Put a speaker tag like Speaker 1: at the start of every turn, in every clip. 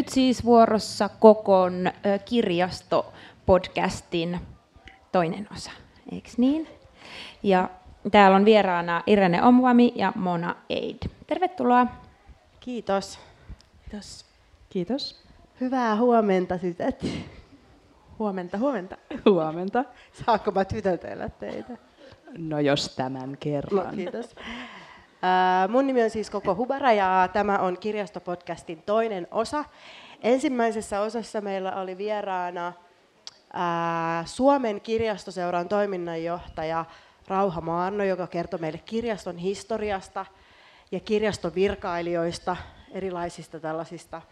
Speaker 1: nyt siis vuorossa Kokon kirjastopodcastin toinen osa, eikö niin? Ja täällä on vieraana Irene Omwami ja Mona Eid. Tervetuloa.
Speaker 2: Kiitos.
Speaker 3: Kiitos. Kiitos.
Speaker 2: Hyvää huomenta tytöt.
Speaker 3: Huomenta, huomenta. Huomenta.
Speaker 2: Saanko mä tytötellä teitä?
Speaker 3: No jos tämän kerran.
Speaker 2: No, kiitos. Mun nimi on siis Koko Hubara ja tämä on kirjastopodcastin toinen osa. Ensimmäisessä osassa meillä oli vieraana Suomen kirjastoseuran toiminnanjohtaja Rauha Maarno, joka kertoi meille kirjaston historiasta ja kirjaston virkailijoista, erilaisista tällaisista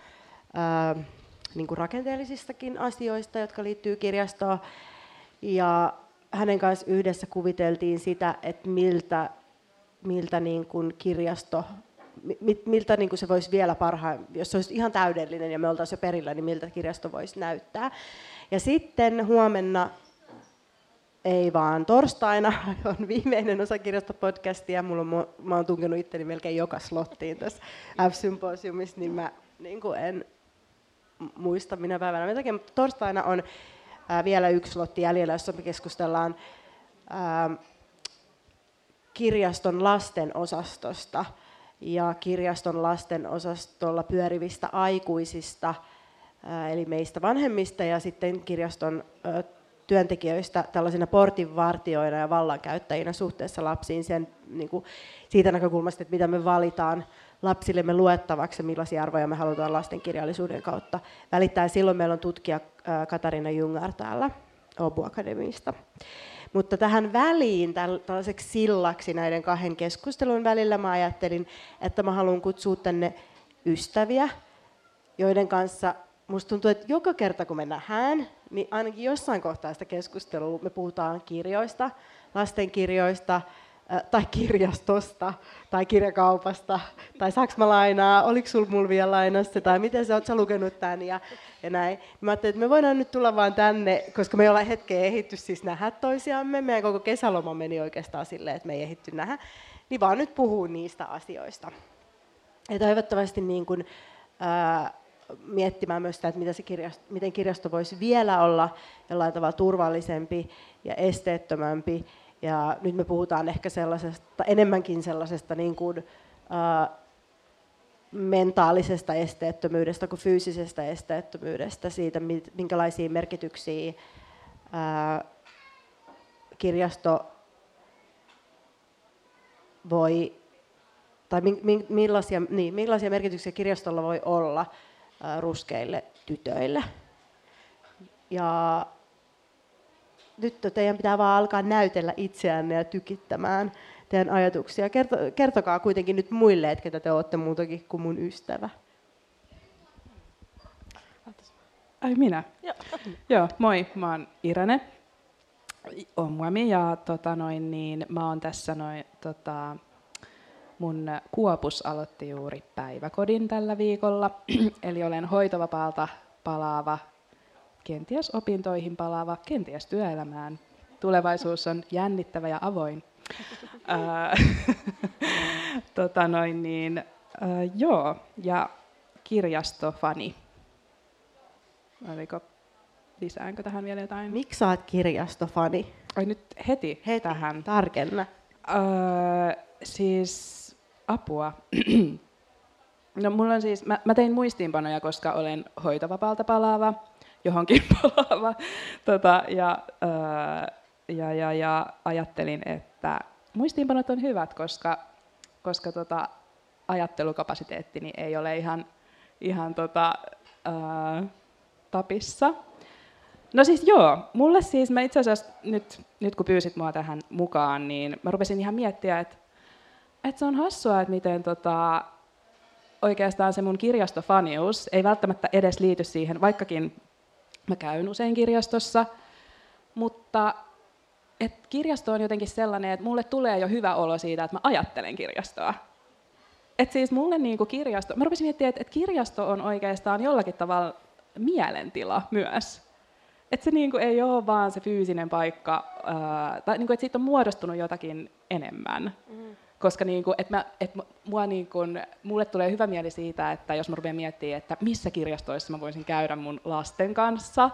Speaker 2: niin kuin rakenteellisistakin asioista, jotka liittyy kirjastoon. Ja hänen kanssa yhdessä kuviteltiin sitä, että miltä miltä niin kuin kirjasto, miltä niin kuin se voisi vielä parhaan, jos se olisi ihan täydellinen ja me oltaisiin jo perillä, niin miltä kirjasto voisi näyttää. Ja sitten huomenna, ei vaan torstaina, on viimeinen osa kirjastopodcastia. Mulla on, mä oon tunkenut itteni melkein joka slottiin tässä F-symposiumissa, niin mä niin kuin en muista minä päivänä. Mitä mutta torstaina on vielä yksi slotti jäljellä, jossa me keskustellaan ää, kirjaston lasten osastosta ja kirjaston lasten osastolla pyörivistä aikuisista, eli meistä vanhemmista ja sitten kirjaston työntekijöistä tällaisina portinvartioina ja vallankäyttäjinä suhteessa lapsiin sen, niin kuin, siitä näkökulmasta, että mitä me valitaan lapsillemme luettavaksi millaisia arvoja me halutaan lasten kirjallisuuden kautta välittää. Silloin meillä on tutkija Katarina Jungar täällä Obu Akademiista. Mutta tähän väliin, tällaiseksi sillaksi näiden kahden keskustelun välillä, mä ajattelin, että mä haluan kutsua tänne ystäviä, joiden kanssa musta tuntuu, että joka kerta kun me nähdään, niin ainakin jossain kohtaa sitä keskustelua me puhutaan kirjoista, lastenkirjoista, tai kirjastosta, tai kirjakaupasta, tai saaks mä lainaa, oliko sul mulla vielä lainassa, tai miten sä oot sä lukenut tämän, ja, ja näin. Mä ajattelin, että me voidaan nyt tulla vaan tänne, koska me ollaan hetken ehitty siis nähdä toisiamme, meidän koko kesäloma meni oikeastaan silleen, että me ei ehitty nähdä, niin vaan nyt puhuu niistä asioista. Ja toivottavasti niin kun, ää, miettimään myös sitä, että mitä se kirjasto, miten kirjasto voisi vielä olla jollain tavalla turvallisempi ja esteettömämpi, ja nyt me puhutaan ehkä sellaisesta, enemmänkin sellaisesta niin kuin, äh, mentaalisesta esteettömyydestä kuin fyysisestä esteettömyydestä, siitä minkälaisia merkityksiä kirjasto voi, tai mi, mi, millaisia, niin, millaisia merkityksiä kirjastolla voi olla ruskeille tytöille. Ja nyt teidän pitää vaan alkaa näytellä itseänne ja tykittämään teidän ajatuksia. Kerto, kertokaa kuitenkin nyt muille, että ketä te olette muutakin kuin mun ystävä.
Speaker 3: Ai minä? Joo. Joo, moi, mä oon Irene Omuami ja tota noin, niin, mä oon tässä noin, tota, mun kuopus aloitti juuri päiväkodin tällä viikolla, eli olen hoitovapaalta palaava kenties opintoihin palaava, kenties työelämään. Tulevaisuus on jännittävä ja avoin. tota noin niin, uh, joo, ja kirjastofani. Oliko, lisäänkö tähän vielä jotain?
Speaker 2: Miksi oot kirjastofani?
Speaker 3: Ai nyt heti,
Speaker 2: heti.
Speaker 3: tähän.
Speaker 2: Tarkenna.
Speaker 3: Uh, siis apua. no mulla on siis, mä, mä tein muistiinpanoja, koska olen hoitovapaalta palaava johonkin palaava. Tota, ja, ää, ja, ja, ja ajattelin, että muistiinpanot on hyvät, koska, koska tota, ajattelukapasiteettini ei ole ihan, ihan tota, ää, tapissa. No siis joo, mulle siis, mä itse asiassa nyt, nyt kun pyysit mua tähän mukaan, niin mä rupesin ihan miettiä, että, että se on hassua, että miten tota, oikeastaan se mun kirjastofanius ei välttämättä edes liity siihen, vaikkakin Mä käyn usein kirjastossa, mutta et kirjasto on jotenkin sellainen, että mulle tulee jo hyvä olo siitä, että mä ajattelen kirjastoa. Et siis mulle niinku kirjasto, mä rupesin miettimään, että et kirjasto on oikeastaan jollakin tavalla mielentila myös. Että se niinku ei ole vaan se fyysinen paikka, ää, tai niinku, että siitä on muodostunut jotakin enemmän. Mm. Koska niin kuin, että mä, että mua niin kuin, mulle tulee hyvä mieli siitä, että jos mä rupean miettimään, että missä kirjastoissa mä voisin käydä mun lasten kanssa,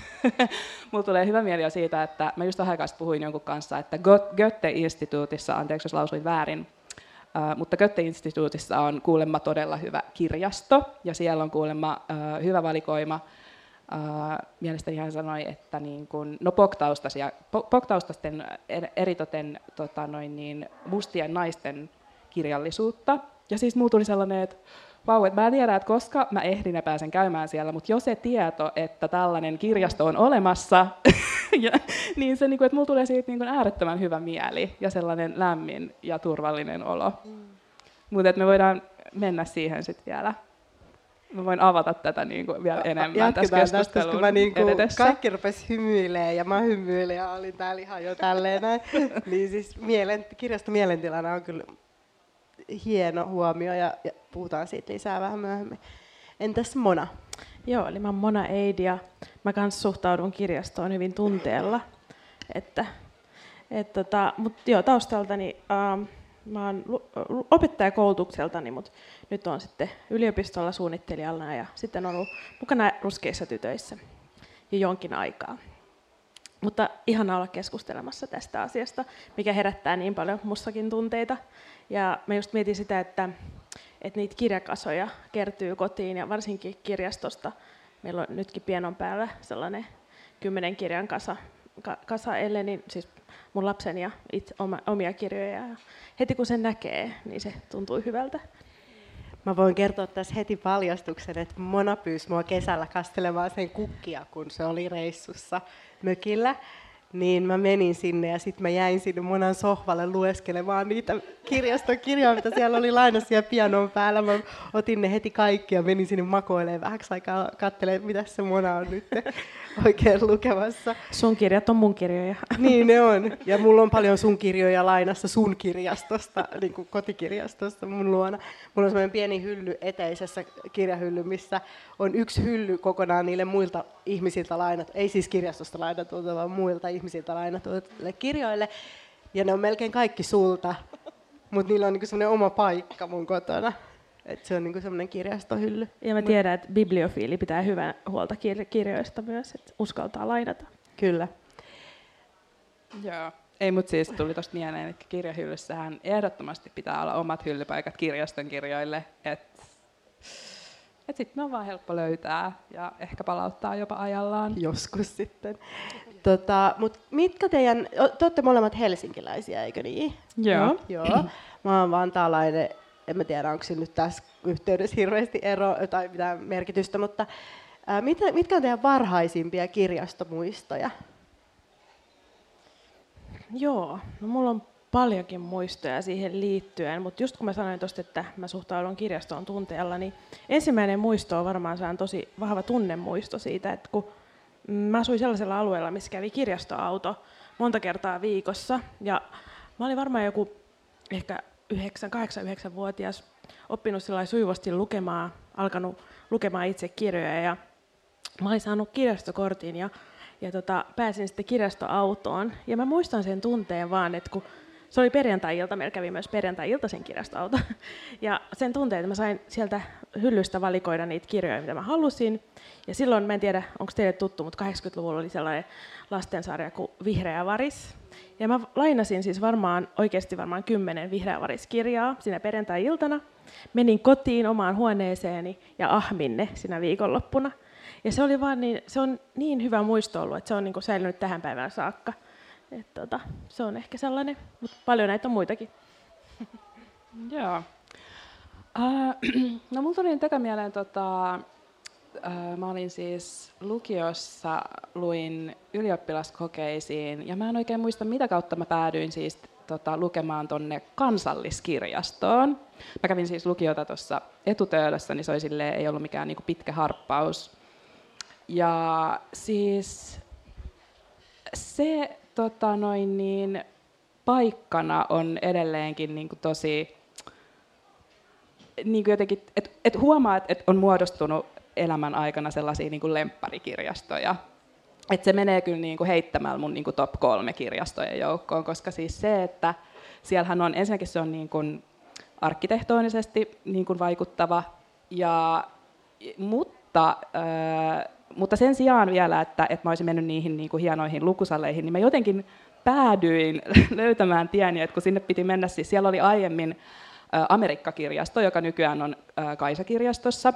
Speaker 3: mulle tulee hyvä mieli siitä, että mä just vähän puhuin jonkun kanssa, että Goethe-instituutissa, anteeksi jos lausuin väärin, Uh, mutta Goethe-instituutissa on kuulemma todella hyvä kirjasto, ja siellä on kuulemma uh, hyvä valikoima Uh, mielestäni hän sanoi, että niin kun, no poktaustasten eritoten tota noin niin, mustien naisten kirjallisuutta. Ja siis muu tuli sellainen, että vau, että mä en tiedä, että koska mä ehdin ja pääsen käymään siellä, mutta jo se tieto, että tällainen kirjasto on olemassa, ja, niin se, niin kuin, että mulla tulee siitä niin äärettömän hyvä mieli ja sellainen lämmin ja turvallinen olo. Mm. Mutta me voidaan mennä siihen sitten vielä mä voin avata tätä niin kuin vielä enemmän Jatketaan tässä keskustelun tästä, mä niin kuin
Speaker 2: Kaikki rupesi hymyilemään ja mä hymyilin ja olin täällä ihan jo tälleen näin. niin siis mielen, kirjasto mielentilana on kyllä hieno huomio ja, ja puhutaan siitä lisää vähän myöhemmin. Entäs Mona?
Speaker 4: Joo, eli mä oon Mona Eidi ja mä kanssa suhtaudun kirjastoon hyvin tunteella. Että, et tota, mut joo, taustaltani ähm, mä oon opettajakoulutukseltani, mutta nyt on sitten yliopistolla suunnittelijalla ja sitten on ollut mukana ruskeissa tytöissä jo jonkin aikaa. Mutta ihan olla keskustelemassa tästä asiasta, mikä herättää niin paljon mussakin tunteita. Ja mä just mietin sitä, että, että niitä kirjakasoja kertyy kotiin ja varsinkin kirjastosta. Meillä on nytkin pienon päällä sellainen kymmenen kirjan kasa, kasa Ellenin, siis mun lapsen ja itse, oma, omia kirjoja. Ja heti kun sen näkee, niin se tuntuu hyvältä.
Speaker 2: Mä voin kertoa tässä heti paljastuksen, että Mona pyysi mua kesällä kastelemaan sen kukkia, kun se oli reissussa mökillä niin mä menin sinne ja sitten mä jäin sinne Monan sohvalle lueskelemaan niitä kirjastokirjoja, mitä siellä oli lainassa ja pianon päällä. Mä otin ne heti kaikki ja menin sinne makoilemaan vähäksi aikaa katselemaan, mitä se Mona on nyt oikein lukemassa.
Speaker 4: Sun kirjat on mun kirjoja.
Speaker 2: Niin ne on. Ja mulla on paljon sun kirjoja lainassa sun kirjastosta, niin kuin kotikirjastosta mun luona. Mulla on semmoinen pieni hylly eteisessä kirjahylly, missä on yksi hylly kokonaan niille muilta ihmisiltä lainat, ei siis kirjastosta lainatulta, vaan muilta ihmisiltä lainatuille kirjoille. Ja ne on melkein kaikki sulta, mutta niillä on niinku semmoinen oma paikka mun kotona. Et se on niinku semmoinen kirjastohylly.
Speaker 4: Ja mä tiedän, että bibliofiili pitää hyvää huolta kirjoista myös, että uskaltaa lainata.
Speaker 2: Kyllä.
Speaker 3: Joo. Ei, mutta siis tuli tuosta mieleen, että kirjahyllyssähän ehdottomasti pitää olla omat hyllypaikat kirjaston kirjoille, että et sitten ne on vaan helppo löytää ja ehkä palauttaa jopa ajallaan.
Speaker 2: Joskus sitten. Tota, mut mitkä teidän, te olette molemmat helsinkiläisiä, eikö niin?
Speaker 3: Joo.
Speaker 2: Joo. Mä oon vantaalainen, en mä tiedä onko nyt tässä yhteydessä hirveästi ero tai mitään merkitystä, mutta ää, mitä, mitkä on teidän varhaisimpia kirjastomuistoja?
Speaker 4: Joo, no mulla on paljonkin muistoja siihen liittyen, mutta just kun mä sanoin tuosta, että mä suhtaudun kirjastoon tunteella, niin ensimmäinen muisto on varmaan saan tosi vahva tunnemuisto siitä, että kun mä asuin sellaisella alueella, missä kävi kirjastoauto monta kertaa viikossa, ja mä olin varmaan joku ehkä 9, 8, 9-vuotias, oppinut sujuvasti lukemaan, alkanut lukemaan itse kirjoja, ja mä olin saanut kirjastokortin, ja ja tota, pääsin sitten kirjastoautoon. Ja mä muistan sen tunteen vaan, että kun se oli perjantai-ilta, meillä kävi myös perjantai-iltaisen kirjastoauto. Ja sen tunteen, että mä sain sieltä hyllystä valikoida niitä kirjoja, mitä mä halusin. Ja silloin, mä en tiedä, onko teille tuttu, mutta 80-luvulla oli sellainen lastensarja kuin Vihreä varis. Ja mä lainasin siis varmaan, oikeasti varmaan kymmenen Vihreä varis-kirjaa siinä perjantai-iltana. Menin kotiin omaan huoneeseeni ja ahmin ne siinä viikonloppuna. Ja se, oli vaan niin, se on niin hyvä muisto ollut, että se on niin kuin säilynyt tähän päivään saakka. Et tota, se on ehkä sellainen, mutta paljon näitä on muitakin.
Speaker 3: Joo. Uh, no mulla tuli tätä mieleen, tota, uh, mä olin siis lukiossa, luin ylioppilaskokeisiin, ja mä en oikein muista, mitä kautta mä päädyin siis tota, lukemaan tonne kansalliskirjastoon. Mä kävin siis lukiota tuossa etutöölössä, niin se oli silleen, ei ollut mikään niinku pitkä harppaus. Ja siis se tota noin, niin, paikkana on edelleenkin niin kuin tosi, niin kuin jotenkin, että et huomaa, että et on muodostunut elämän aikana sellaisia niin kuin lempparikirjastoja. Että se menee kyllä niin kuin heittämällä mun niin kuin top kolme kirjastojen joukkoon, koska siis se, että siellähän on, ensinnäkin se on niin kuin arkkitehtonisesti niin kuin vaikuttava, ja, mutta, mutta sen sijaan vielä, että, että mä olisin mennyt niihin niin kuin hienoihin lukusaleihin, niin mä jotenkin päädyin löytämään tieni, että kun sinne piti mennä, siis siellä oli aiemmin Amerikkakirjasto, joka nykyään on Kaisa-kirjastossa.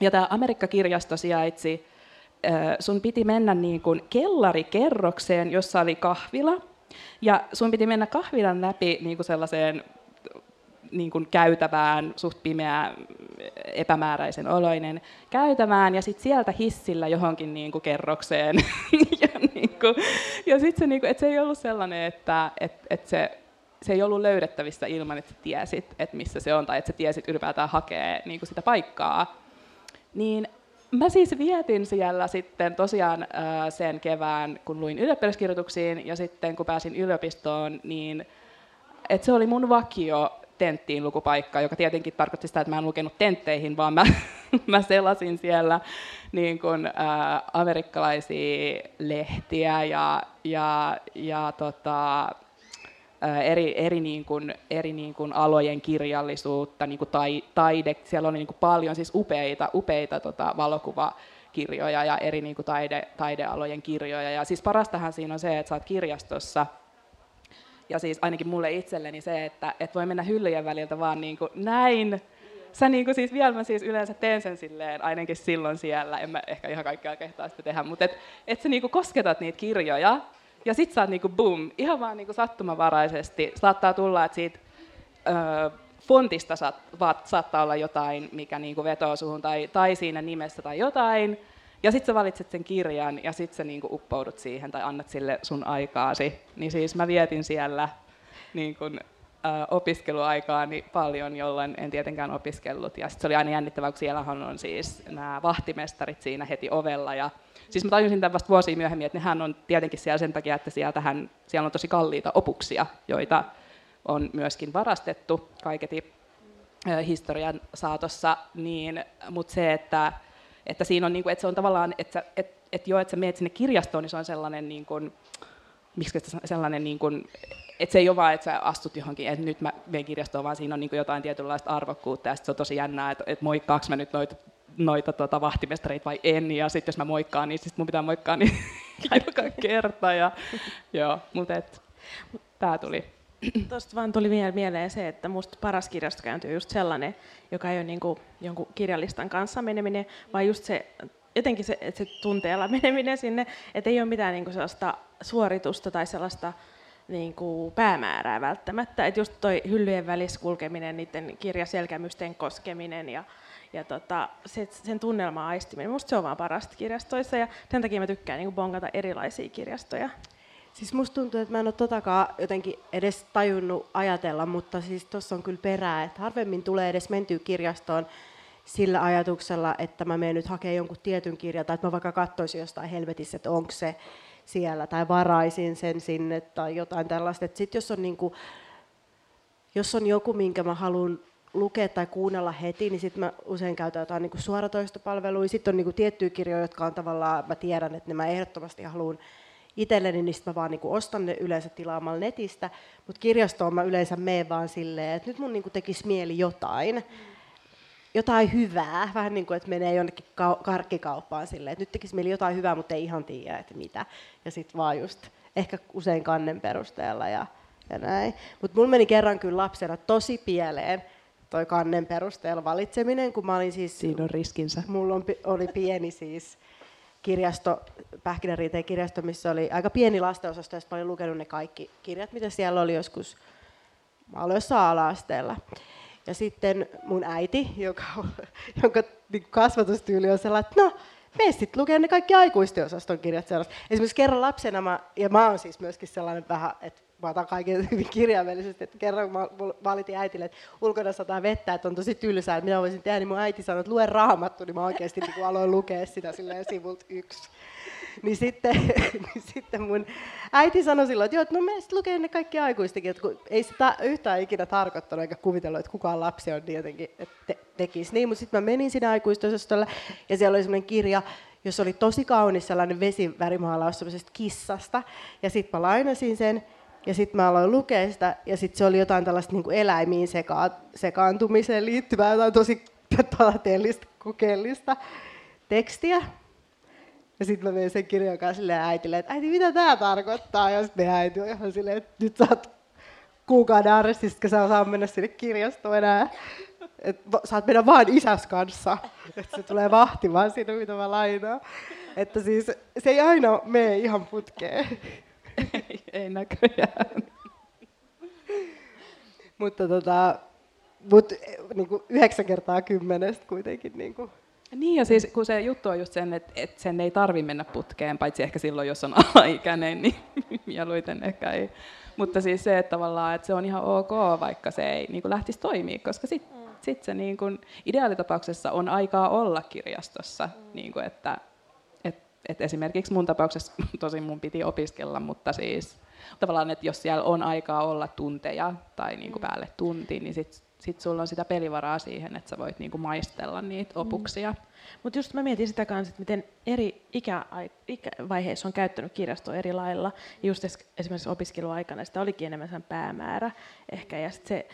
Speaker 3: Ja tämä Amerikkakirjasto sijaitsi, sun piti mennä niin kuin kellarikerrokseen, jossa oli kahvila, ja sun piti mennä kahvilan läpi niin kuin sellaiseen niin kuin käytävään, suht pimeä, epämääräisen oloinen käytävään, ja sitten sieltä hissillä johonkin niin kuin kerrokseen. ja niin kuin, ja sitten se, niin kuin, että se ei ollut sellainen, että, että, että se se ei ollut löydettävissä ilman, että tiesit, että missä se on, tai että sä tiesit ylipäätään hakea niin kuin sitä paikkaa. Niin mä siis vietin siellä sitten tosiaan sen kevään, kun luin ylioppilaskirjoituksiin, ja sitten kun pääsin yliopistoon, niin että se oli mun vakio tenttiin lukupaikka, joka tietenkin tarkoitti sitä, että mä en lukenut tentteihin, vaan mä, mä selasin siellä niin kuin, ä, amerikkalaisia lehtiä ja, ja, ja tota, eri, eri, niin kuin, eri niin kuin alojen kirjallisuutta, niin kuin tai, taide, siellä on niin kuin paljon siis upeita, upeita tota, valokuvakirjoja ja eri niin kuin taide, taidealojen kirjoja. Ja siis parastahan siinä on se, että sä oot kirjastossa, ja siis ainakin mulle itselleni se, että, että voi mennä hyllyjen väliltä vaan niin kuin näin, sä niin kuin siis vielä mä siis yleensä teen sen silleen, ainakin silloin siellä, en mä ehkä ihan kaikkea kehtaa sitä tehdä, mutta et, et sä niin kuin kosketat niitä kirjoja, ja sit sä oot niinku boom, ihan vaan niinku sattumavaraisesti. Saattaa tulla, että siitä ö, fontista saat, vaat, saattaa olla jotain, mikä niinku vetoo suhun, tai, tai siinä nimessä tai jotain. Ja sitten sä valitset sen kirjan, ja sitten sä niinku uppoudut siihen, tai annat sille sun aikaasi. Niin siis mä vietin siellä niin kun, opiskeluaikaani paljon, jolloin en tietenkään opiskellut. Ja sitten se oli aina jännittävää, kun siellähän on siis nämä vahtimestarit siinä heti ovella, ja Siis mä tajusin tämän vasta vuosia myöhemmin, että nehän on tietenkin siellä sen takia, että sieltähän, siellä on tosi kalliita opuksia, joita on myöskin varastettu kaiketi historian saatossa, niin, mutta se, että, että siinä on, niin kuin, että se on tavallaan, että, että, että jo, että sä menet sinne kirjastoon, niin se on sellainen, niin kuin, miksi sellainen, niin kuin, että se ei ole vaan, että sä astut johonkin, että nyt mä menen kirjastoon, vaan siinä on niin kuin jotain tietynlaista arvokkuutta, ja se on tosi jännää, että, että moikkaaks mä nyt noita noita tota, vahtimestareita vai en, ja sitten jos mä moikkaan, niin sitten mun pitää moikkaa niin joka kerta. Ja, joo, mutta et, tää tuli.
Speaker 4: Tuosta vaan tuli mieleen se, että musta paras kirjastokäynti on just sellainen, joka ei ole niinku jonkun kirjallistan kanssa meneminen, vaan just se, jotenkin se, että se tunteella meneminen sinne, että ei ole mitään niinku sellaista suoritusta tai sellaista niinku päämäärää välttämättä. Että just toi hyllyjen välissä kulkeminen, niiden kirjaselkämysten koskeminen ja ja tota, se, sen tunnelman aistiminen. Minusta se on vaan parasta kirjastoissa ja sen takia mä tykkään niin bongata erilaisia kirjastoja.
Speaker 2: Siis musta tuntuu, että mä en ole totakaan jotenkin edes tajunnut ajatella, mutta siis tuossa on kyllä perää, että harvemmin tulee edes mentyä kirjastoon sillä ajatuksella, että mä menen nyt hakemaan jonkun tietyn kirjan, tai että mä vaikka katsoisin jostain helvetissä, että onko se siellä, tai varaisin sen sinne, tai jotain tällaista. Sitten jos on, niin kuin, jos on joku, minkä mä haluan lukea tai kuunnella heti, niin sitten mä usein käytän jotain niin suoratoistopalveluja. Sitten on niin kuin tiettyjä kirjoja, jotka on tavallaan, mä tiedän, että ne mä ehdottomasti haluan itselleni, niin sitten mä vaan niin kuin ostan ne yleensä tilaamalla netistä. Mutta kirjastoon mä yleensä menen vaan silleen, että nyt mun niin kuin tekisi mieli jotain. Jotain hyvää, vähän niin kuin, että menee jonnekin karkkikauppaan silleen, että nyt tekisi mieli jotain hyvää, mutta ei ihan tiedä, että mitä. Ja sitten vaan just ehkä usein kannen perusteella ja, ja näin. Mutta mulla meni kerran kyllä lapsena tosi pieleen, toi kannen perusteella valitseminen, kun mä olin siis...
Speaker 3: Siinä on riskinsä.
Speaker 2: Mulla on, oli pieni siis kirjasto, Pähkinäriiteen kirjasto, missä oli aika pieni lastenosasto, ja olin lukenut ne kaikki kirjat, mitä siellä oli joskus, mä olin jossain ala-asteella. Ja sitten mun äiti, joka, jonka niin kasvatustyyli on sellainen, että no, mene sitten lukea ne kaikki aikuisten osaston kirjat sellaista. Esimerkiksi kerran lapsena, mä, ja mä oon siis myöskin sellainen vähän, että mä otan kaiken hyvin kirjaimellisesti, että kerran mä valitin äitille, että ulkona sataa vettä, että on tosi tylsää, että mitä voisin tehdä, niin mun äiti sanoi, että lue raamattu, niin mä oikeasti niin aloin lukea sitä silleen sivulta yksi. Niin sitten, niin sitten mun äiti sanoi silloin, että joo, että no me sitten lukee ne kaikki aikuistakin, että kun ei sitä yhtään ikinä tarkoittanut eikä kuvitellut, että kukaan lapsi on niin jotenkin, että te, tekisi niin, mutta sitten mä menin sinne aikuistosastolle ja siellä oli semmoinen kirja, jossa oli tosi kaunis sellainen vesivärimaalaus semmoisesta kissasta ja sitten mä lainasin sen Ja sitten mä aloin lukea sitä, ja sitten se oli jotain tällaista niin kuin eläimiin seka- sekaantumiseen liittyvää, jotain tosi tateellista, kokeellista tekstiä. Ja sitten mä vein sen kirjan kanssa äitille, että äiti, mitä tämä tarkoittaa? Ja sitten äiti on ihan silleen, että nyt sä oot kuukauden arrestista, kun sä saa mennä sinne kirjastoon enää. Et saat mennä vaan isäs kanssa, että se tulee vahtimaan siitä, mitä mä lainaan. Että siis se ei aina mene ihan putkeen.
Speaker 3: Ei, ei näköjään.
Speaker 2: mutta tota, mut, niin kuin yhdeksän kertaa kymmenestä kuitenkin. Niin, kuin.
Speaker 3: niin ja siis kun se juttu on just sen, että, että sen ei tarvi mennä putkeen, paitsi ehkä silloin, jos on alaikäinen, niin mieluiten ehkä ei. Mutta siis se, että tavallaan, että se on ihan ok, vaikka se ei niin kuin lähtisi toimia, koska sitten mm. sit se niin kuin, ideaalitapauksessa on aikaa olla kirjastossa, mm. niin kuin, että et esimerkiksi mun tapauksessa, tosin mun piti opiskella, mutta siis tavallaan, että jos siellä on aikaa olla tunteja tai niin kuin mm. päälle tunti, niin sitten sit sulla on sitä pelivaraa siihen, että sä voit niinku maistella niitä mm. opuksia. Mm.
Speaker 4: Mutta just mä mietin sitä kanssa, että miten eri ikä, ikävaiheissa on käyttänyt kirjastoa eri lailla. Just esimerkiksi opiskeluaikana sitä olikin enemmän sen päämäärä ehkä. Ja sit se,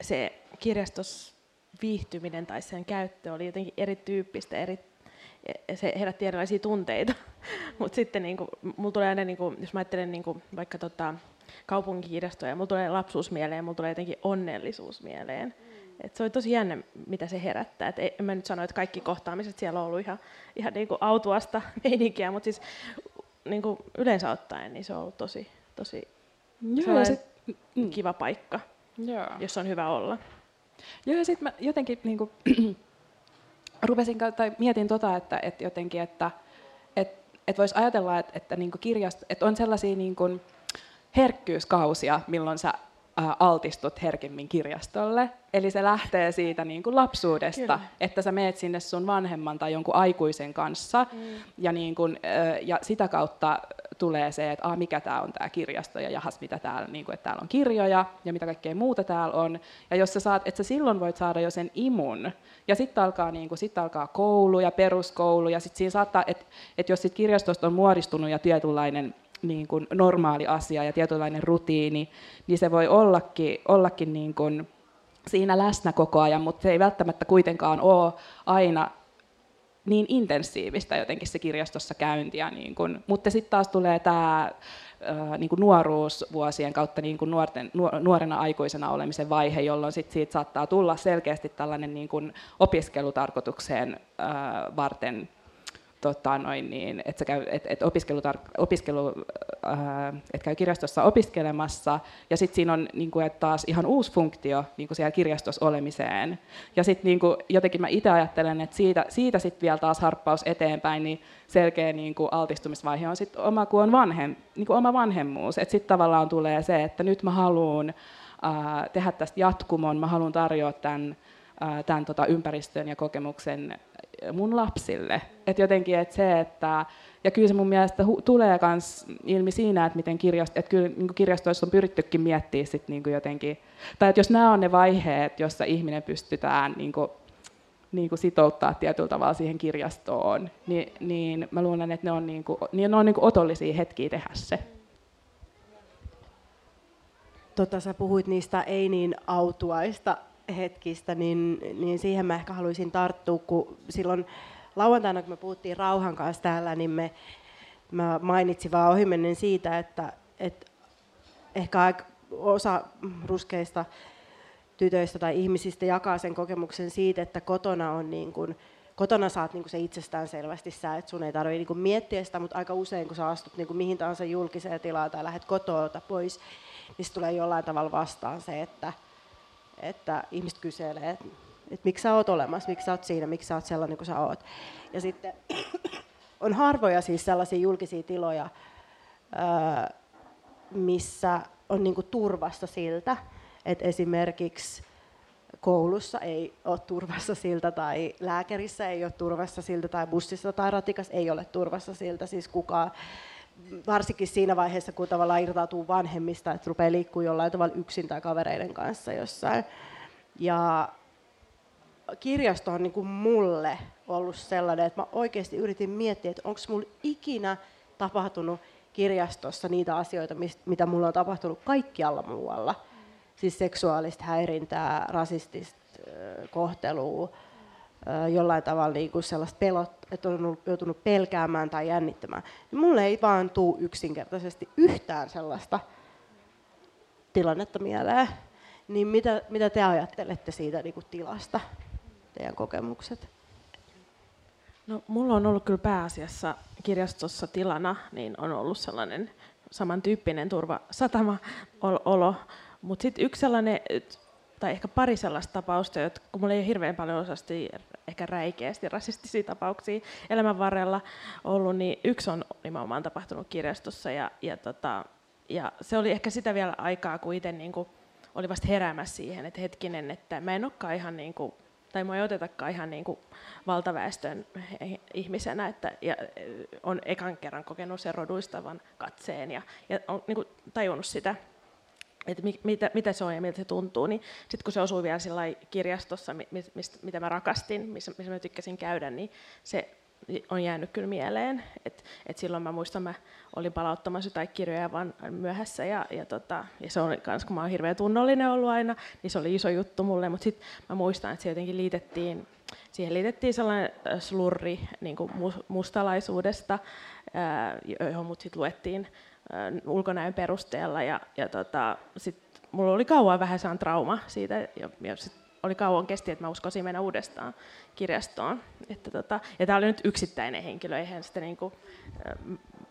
Speaker 4: se kirjastos viihtyminen tai sen käyttö oli jotenkin erityyppistä eri se herätti erilaisia tunteita. Mutta sitten niin kuin, mulla tulee aina, niin kuin, jos mä ajattelen niin kuin, vaikka tota, kaupunkikirjastoja, mulla tulee lapsuus mieleen, mulla tulee jotenkin onnellisuus mieleen. Mm. Et se oli tosi jännä, mitä se herättää. Et en mä nyt sano, että kaikki kohtaamiset siellä on ollut ihan, ihan niin kuin autuasta meininkiä, mutta siis niin kuin yleensä ottaen niin se on ollut tosi, tosi Joo, sit, mm. kiva paikka, Joo. jossa on hyvä olla.
Speaker 3: Joo, ja sitten mä jotenkin niin kuin, rupesin, tai mietin tota, että, että jotenkin, että, että, että voisi ajatella, että, että, niin kirjast, että on sellaisia niin herkkyyskausia, milloin sä altistut herkemmin kirjastolle. Eli se lähtee siitä niin kuin lapsuudesta, Kyllä. että sä meet sinne sun vanhemman tai jonkun aikuisen kanssa, mm. ja, niin kuin, ja sitä kautta tulee se, että ah, mikä tämä on tämä kirjasto, ja jahas, mitä täällä, niin kuin, että täällä on kirjoja, ja mitä kaikkea muuta täällä on. Ja jos sä saat, että sä silloin voit saada jo sen imun, ja sitten alkaa, niin kuin, sit alkaa koulu ja peruskoulu, ja sitten siinä saattaa, että, että jos sit kirjastosta on muodistunut ja tietynlainen niin kuin normaali asia ja tietynlainen rutiini, niin se voi ollakin, ollakin niin kuin siinä läsnä koko ajan, mutta se ei välttämättä kuitenkaan ole aina niin intensiivistä jotenkin se kirjastossa käyntiä. Niin kuin, mutta sitten taas tulee tämä niin kuin nuoruusvuosien kautta niin kuin nuorten, nuorena aikuisena olemisen vaihe, jolloin sit siitä saattaa tulla selkeästi tällainen niin kuin opiskelutarkoitukseen varten tota, noin niin, että käy, et, et opiskelu, opiskelu äh, et käy kirjastossa opiskelemassa, ja sitten siinä on niin kuin, taas ihan uusi funktio niin kuin siellä kirjastossa olemiseen. Ja sitten niin kuin, jotenkin mä itse ajattelen, että siitä, siitä sitten vielä taas harppaus eteenpäin, niin selkeä niin kuin altistumisvaihe on sitten oma, kun on vanhem, niin kuin oma vanhemmuus. Että sitten tavallaan tulee se, että nyt mä haluan äh, tehdä tästä jatkumon, mä haluan tarjota tämän, tämän tota, ympäristön ja kokemuksen mun lapsille. Et jotenkin, että se, että, ja kyllä se mun mielestä hu- tulee myös ilmi siinä, että miten kirjasto, että kyllä niin kirjastoissa on pyrittykin miettiä sit niin jotenkin, tai että jos nämä on ne vaiheet, joissa ihminen pystytään niin kuin, niin kuin sitouttaa tietyllä tavalla siihen kirjastoon, niin, niin mä luulen, että ne on, niin kuin, ne on niin kuin otollisia hetkiä tehdä se.
Speaker 2: Tota, sä puhuit niistä ei niin autuaista hetkistä, niin, niin siihen mä ehkä haluaisin tarttua, kun silloin lauantaina, kun me puhuttiin Rauhan kanssa täällä, niin me, mä mainitsin vaan ohimennen siitä, että, että ehkä osa ruskeista tytöistä tai ihmisistä jakaa sen kokemuksen siitä, että kotona on niin kuin, kotona saat niin kuin se itsestään selvästi sä, että sun ei tarvitse niin miettiä sitä, mutta aika usein kun sä astut niin kuin mihin tahansa julkiseen tilaan tai lähdet kotoa pois, niin tulee jollain tavalla vastaan se, että, että ihmiset kyselee, että, että miksi sä oot olemassa, miksi sä oot siinä, miksi sä oot sellainen kuin sä oot. Ja sitten on harvoja siis sellaisia julkisia tiloja, missä on niinku turvassa siltä, että esimerkiksi koulussa ei ole turvassa siltä, tai lääkärissä ei ole turvassa siltä, tai bussissa tai ratikassa ei ole turvassa siltä, siis kukaan varsinkin siinä vaiheessa, kun tavallaan irtautuu vanhemmista, että rupeaa liikkuu jollain tavalla yksin tai kavereiden kanssa jossain. Ja kirjasto on niin kuin mulle ollut sellainen, että mä oikeasti yritin miettiä, että onko mulla ikinä tapahtunut kirjastossa niitä asioita, mitä mulla on tapahtunut kaikkialla muualla. Siis seksuaalista häirintää, rasistista kohtelua, jollain tavalla niin kuin sellaista pelot, että on joutunut pelkäämään tai jännittämään. Mulle ei vaan tule yksinkertaisesti yhtään sellaista tilannetta mieleen. Niin mitä, mitä te ajattelette siitä niin kuin tilasta, teidän kokemukset?
Speaker 4: No, mulla on ollut kyllä pääasiassa kirjastossa tilana, niin on ollut sellainen samantyyppinen turvasatama olo. Mutta sitten yksi sellainen, tai ehkä pari sellaista tapausta, että kun mulla ei ole hirveän paljon osasti ehkä räikeästi rasistisia tapauksia elämän varrella ollut, niin yksi on nimenomaan tapahtunut kirjastossa. Ja, ja, tota, ja se oli ehkä sitä vielä aikaa, kun itse niin kuin oli vasta heräämässä siihen, että hetkinen, että mä en olekaan ihan niin kuin tai mua ei otetakaan ihan niin kuin valtaväestön ihmisenä, että ja on ekan kerran kokenut sen roduistavan katseen ja, ja on niin kuin tajunnut sitä, että mi, mitä, mitä se on ja miltä se tuntuu, niin sitten kun se osui vielä kirjastossa, mistä, mitä mä rakastin, missä, missä mä tykkäsin käydä, niin se on jäänyt kyllä mieleen. Et, et silloin mä muistan, mä olin palauttamassa jotain kirjoja vaan myöhässä ja, ja, tota, ja se oli kans, kun mä oon hirveän tunnollinen ollut aina, niin se oli iso juttu mulle, mutta sitten mä muistan, että se jotenkin liitettiin, siihen liitettiin sellainen äh, slurri niin kuin mustalaisuudesta, ää, johon mut sitten luettiin äh, ulkonäön perusteella ja, ja tota, sit mulla oli kauan vähän saan trauma siitä ja, ja sit oli kauan kesti, että mä uskoisin mennä uudestaan kirjastoon. Että tota, ja tämä oli nyt yksittäinen henkilö, eihän sitä niin kuin,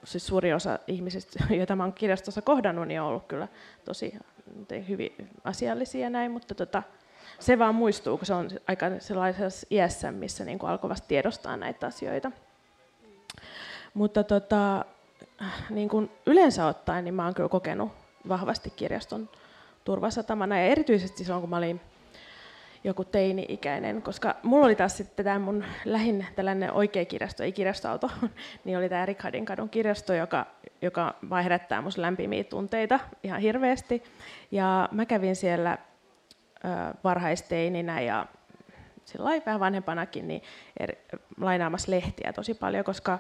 Speaker 4: siis suuri osa ihmisistä, joita mä olen kirjastossa kohdannut, niin on ollut kyllä tosi hyvin asiallisia näin, mutta tota, se vaan muistuu, kun se on aika sellaisessa iässä, missä niin alkoi vasta tiedostaa näitä asioita. Mutta tota, niin kuin yleensä ottaen, niin mä oon kyllä kokenut vahvasti kirjaston turvasatamana, ja erityisesti silloin, kun mä olin joku teini-ikäinen, koska mulla oli taas sitten tämä mun lähin tällainen oikea kirjasto, ei kirjastoauto, niin oli tämä Rikardin kadun kirjasto, joka, joka vaan herättää musta lämpimiä tunteita ihan hirveästi. Ja mä kävin siellä ö, varhaisteininä ja sillä vähän vanhempanakin niin lainaamassa lehtiä tosi paljon, koska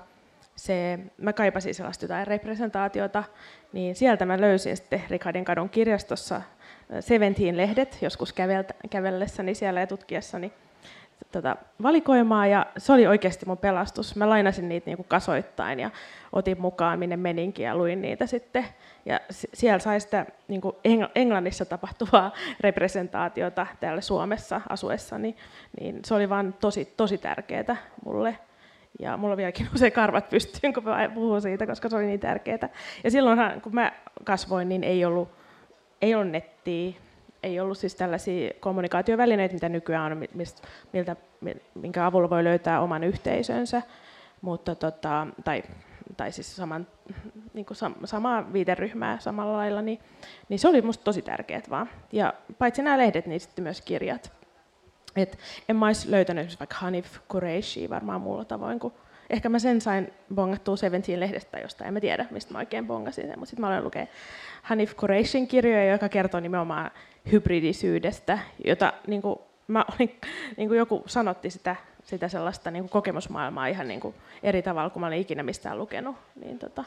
Speaker 4: se, mä kaipasin sellaista jotain representaatiota, niin sieltä mä löysin sitten Rikardin kadun kirjastossa Seventeen-lehdet joskus kävellessäni siellä ja tutkiessani tota, valikoimaa ja se oli oikeasti mun pelastus. Mä lainasin niitä niinku kasoittain ja otin mukaan minne meninkin ja luin niitä sitten. Ja siellä sai sitä niinku Englannissa tapahtuvaa representaatiota täällä Suomessa asuessani, niin se oli vaan tosi, tosi tärkeää mulle. Ja mulla vieläkin usein karvat pystyyn, kun mä puhun siitä, koska se oli niin tärkeää. Ja silloinhan, kun mä kasvoin, niin ei ollut ei ollut nettiä, ei ollut siis tällaisia kommunikaatiovälineitä, mitä nykyään on, mistä, miltä, minkä avulla voi löytää oman yhteisönsä, mutta tota, tai, tai siis saman, niin kuin sam, samaa viiteryhmää samalla lailla, niin, niin se oli minusta tosi tärkeää vaan. Ja paitsi nämä lehdet, niin sitten myös kirjat. Et en mä olisi löytänyt vaikka Hanif Qureshi varmaan muulla tavoin kuin Ehkä mä sen sain bongattua Seventeen lehdestä jostain, en mä tiedä, mistä mä oikein bongasin sen, mutta sitten mä olen lukea Hanif Qureishin kirjoja, joka kertoo nimenomaan hybridisyydestä, jota niin kuin, mä olin, niin kuin joku sanotti sitä, sitä sellaista niin kuin kokemusmaailmaa ihan niin kuin eri tavalla kuin mä olin ikinä mistään lukenut. Niin tota,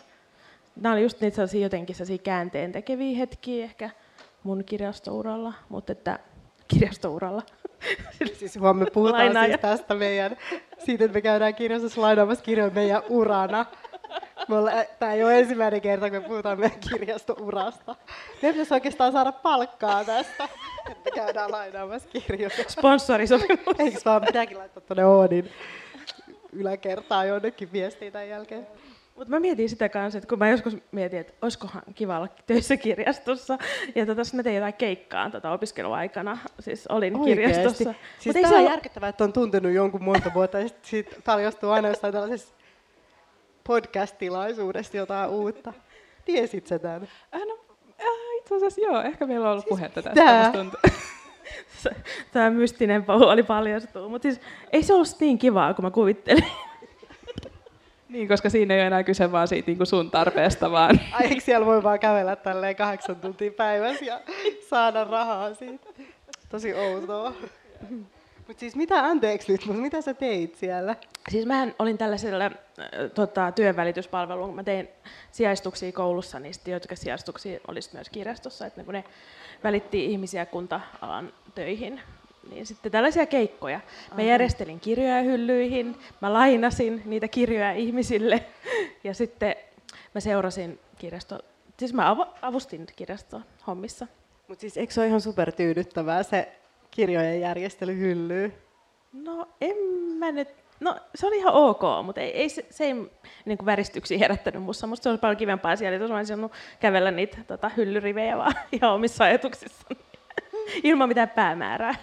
Speaker 4: nämä oli just niitä sellaisia jotenkin sellaisia käänteen tekeviä hetkiä ehkä mun kirjastouralla, mutta että kirjastouralla.
Speaker 2: Siis huomenna puhutaan Lainaaja. siis tästä meidän, siitä, että me käydään kirjastossa lainaamassa kirjoja meidän urana. Tämä ei ole ensimmäinen kerta, kun me puhutaan meidän kirjastourasta. Me pitäisi oikeastaan saada palkkaa tästä, että käydään lainaamassa kirjoja.
Speaker 4: Sponsorisopimus.
Speaker 2: Eikö vaan pitääkin laittaa tuonne Oodin yläkertaan jonnekin viestiin tämän jälkeen?
Speaker 4: Mutta mä mietin sitä kanssa, että kun mä joskus mietin, että olisikohan kiva olla töissä kirjastossa, ja tota, mä tein jotain keikkaa tota opiskeluaikana, siis olin Oikeasti. kirjastossa.
Speaker 2: Siis tämä on ole... järkyttävää, että on tuntenut jonkun monta vuotta, ja sitten paljastuu aina jostain tällaisessa podcast-tilaisuudesta jotain uutta. Tiesit sä tämän?
Speaker 3: Äh, no, äh, itse asiassa joo, ehkä meillä on ollut siis puhetta tästä.
Speaker 4: Tämä mystinen pahu oli paljastuu, mutta siis ei se ollut niin kivaa kuin mä kuvittelin.
Speaker 3: Niin, koska siinä ei ole enää kyse vaan siitä niin kuin sun tarpeesta, vaan...
Speaker 2: Ai, eikö siellä voi vaan kävellä tälleen kahdeksan tuntia päivässä ja saada rahaa siitä? Tosi outoa. Mutta siis mitä, anteeksi nyt, mutta mitä sä teit siellä?
Speaker 4: Siis mä olin tällaisella äh, tota, työnvälityspalvelulla, mä tein sijaistuksia koulussa, niin sitten joitakin sijaistuksia olisi myös kirjastossa, että kun ne välitti ihmisiä kunta-alan töihin, niin sitten tällaisia keikkoja. Mä järjestelin kirjoja hyllyihin, mä lainasin niitä kirjoja ihmisille ja sitten mä seurasin kirjasto, siis mä avustin kirjaston hommissa.
Speaker 2: Mutta siis eikö se ole ihan supertyydyttävää se kirjojen järjestely hyllyyn?
Speaker 4: No en mä nyt, no se oli ihan ok, mutta ei, ei se, se ei niin kuin väristyksiä herättänyt musta. Musta se oli paljon kivempaa siellä, että olisin kävellä niitä tota, hyllyrivejä vaan ihan omissa ajatuksissa ilman mitään päämäärää.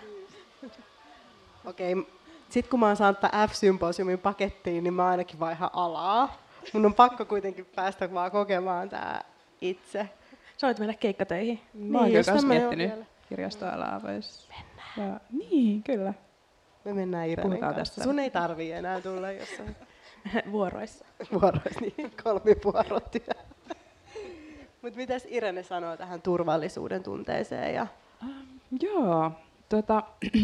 Speaker 2: Okei, okay. sitten kun mä oon saanut F-symposiumin pakettiin, niin mä ainakin vaihan alaa. Mun on pakko kuitenkin päästä vaan kokemaan tää itse.
Speaker 4: Sä voit mennä keikkatöihin.
Speaker 3: Mä oon niin, myös miettinyt kirjastoalaa. Vois... Mennään. Ja, niin, kyllä.
Speaker 2: Me mennään Irenen kanssa. Tästä. Sun ei tarvii enää tulla jossain.
Speaker 4: Vuoroissa.
Speaker 2: Vuoroissa, niin. Kolmivuorotyö. Mutta mitäs Irene sanoo tähän turvallisuuden tunteeseen? Ja...
Speaker 3: Um, joo, tota,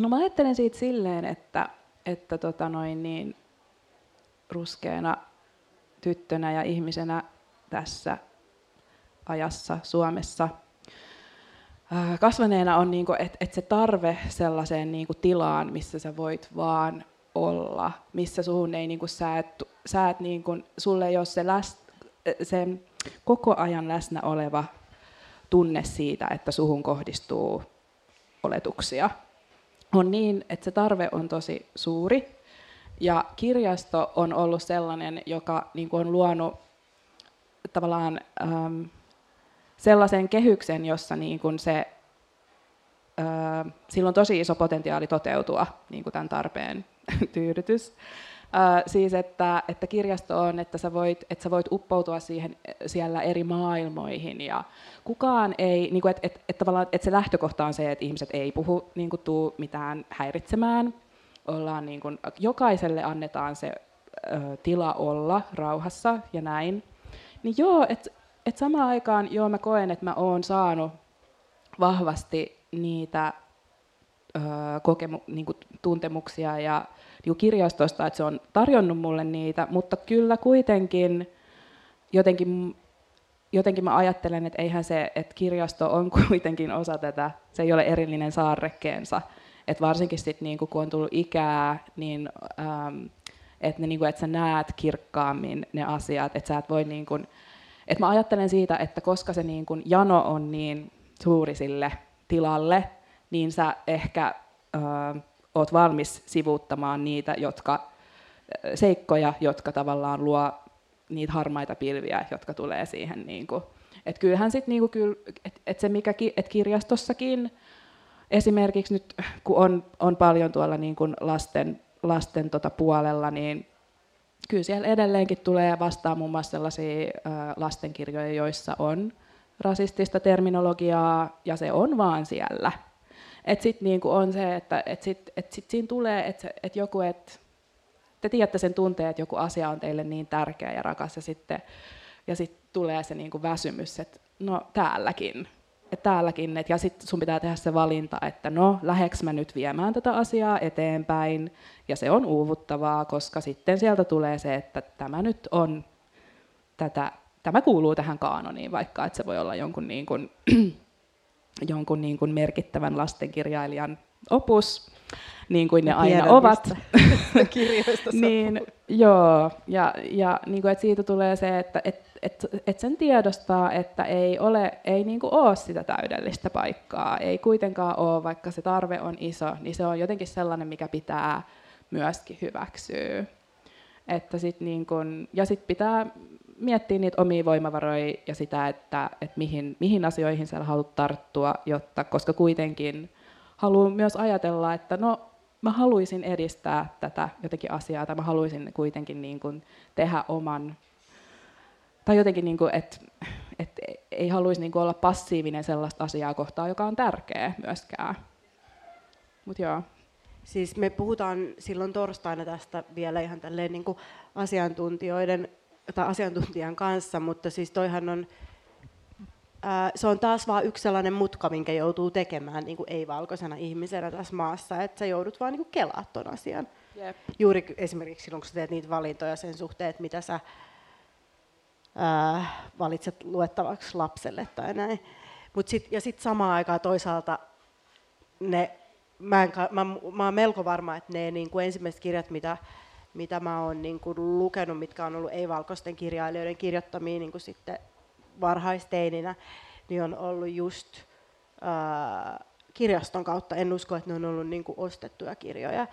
Speaker 3: no mä ajattelen siitä silleen, että, että tota noin niin, ruskeana tyttönä ja ihmisenä tässä ajassa Suomessa – Äh, kasvaneena on, niinku, että et se tarve sellaiseen niinku tilaan, missä sä voit vaan olla, missä sun ei, niinku, sä et, sä et niinku, sulle ei ole se, läs, se koko ajan läsnä oleva tunne siitä, että suhun kohdistuu oletuksia. On niin, että se tarve on tosi suuri, ja kirjasto on ollut sellainen, joka niin kuin on luonut tavallaan ähm, sellaisen kehyksen, jossa niin kuin se, ää, sillä on tosi iso potentiaali toteutua niin kuin tämän tarpeen tyydytys. Siis että, että kirjasto on, että sä voit, että sä voit uppoutua siihen, siellä eri maailmoihin ja kukaan ei, niin kuin, että, että, että, tavallaan, että se lähtökohta on se, että ihmiset ei puhu niin kuin, tuu mitään häiritsemään. Ollaan, niin kuin, jokaiselle annetaan se ö, tila olla rauhassa ja näin. Niin joo, että et samaan aikaan joo, mä koen, että mä oon saanut vahvasti niitä ö, kokemu, niinku, tuntemuksia ja niinku kirjastosta, että se on tarjonnut mulle niitä, mutta kyllä kuitenkin jotenkin, jotenkin mä ajattelen, että eihän se, että kirjasto on kuitenkin osa tätä, se ei ole erillinen saarrekkeensa. että varsinkin sit, niinku, kun on tullut ikää, niin ähm, että niinku, et sä näet kirkkaammin ne asiat, että sä et voi niinku, et mä ajattelen siitä, että koska se niin kun jano on niin suuri sille tilalle, niin sä ehkä ö, oot valmis sivuuttamaan niitä jotka, seikkoja, jotka tavallaan luo niitä harmaita pilviä, jotka tulee siihen. Niin kuin. Et kyllähän sit niin kuin, et, et se mikä et kirjastossakin, esimerkiksi nyt kun on, on paljon tuolla niin kuin lasten, lasten tota puolella, niin kyllä siellä edelleenkin tulee vastaan muun muassa sellaisia lastenkirjoja, joissa on rasistista terminologiaa, ja se on vaan siellä. Et sit niinku on se, että et sit, et sit siinä tulee, että et joku, et, te tiedätte sen tunteen, että joku asia on teille niin tärkeä ja rakas, ja sitten ja sit tulee se niinku väsymys, että no täälläkin että täälläkin, et, ja sitten sun pitää tehdä se valinta, että no, läheks mä nyt viemään tätä asiaa eteenpäin, ja se on uuvuttavaa, koska sitten sieltä tulee se, että tämä nyt on tätä, tämä kuuluu tähän kaanoniin, vaikka että se voi olla jonkun, niin kuin, jonkun niin kuin merkittävän lastenkirjailijan opus, niin kuin ne Mä aina ovat. niin, joo, ja, ja niin kuin, että siitä tulee se, että et, et, et sen tiedostaa, että ei ole, ei niin kuin ole sitä täydellistä paikkaa, ei kuitenkaan ole, vaikka se tarve on iso, niin se on jotenkin sellainen, mikä pitää myöskin hyväksyä. Että sit niin kun, ja sitten pitää miettiä niitä omia voimavaroja ja sitä, että, että mihin, mihin asioihin sä haluat tarttua, jotta, koska kuitenkin haluan myös ajatella, että no mä haluaisin edistää tätä jotenkin asiaa, tai mä haluaisin kuitenkin niin kuin tehdä oman, tai jotenkin, niin kuin, että, että ei haluaisi niin kuin olla passiivinen sellaista asiaa kohtaa, joka on tärkeä myöskään. Mut joo.
Speaker 2: Siis me puhutaan silloin torstaina tästä vielä ihan tälleen niin kuin asiantuntijoiden tai asiantuntijan kanssa, mutta siis toihan on se on taas vain yksi sellainen mutka, minkä joutuu tekemään niin kuin ei-valkoisena ihmisenä tässä maassa, että sä joudut vaan niin kuin kelaa ton asian. Yep. Juuri esimerkiksi silloin, kun sä teet niitä valintoja sen suhteen, että mitä sä ää, valitset luettavaksi lapselle tai näin. Mut sit, ja sitten samaan aikaan toisaalta ne, mä, en, mä, mä oon melko varma, että ne niin kuin ensimmäiset kirjat, mitä, mitä mä oon niin kuin lukenut, mitkä on ollut ei-valkoisten kirjailijoiden kirjoittamia niin kuin sitten varhaisteininä, niin on ollut just ää, kirjaston kautta. En usko, että ne on ollut niin kuin ostettuja kirjoja.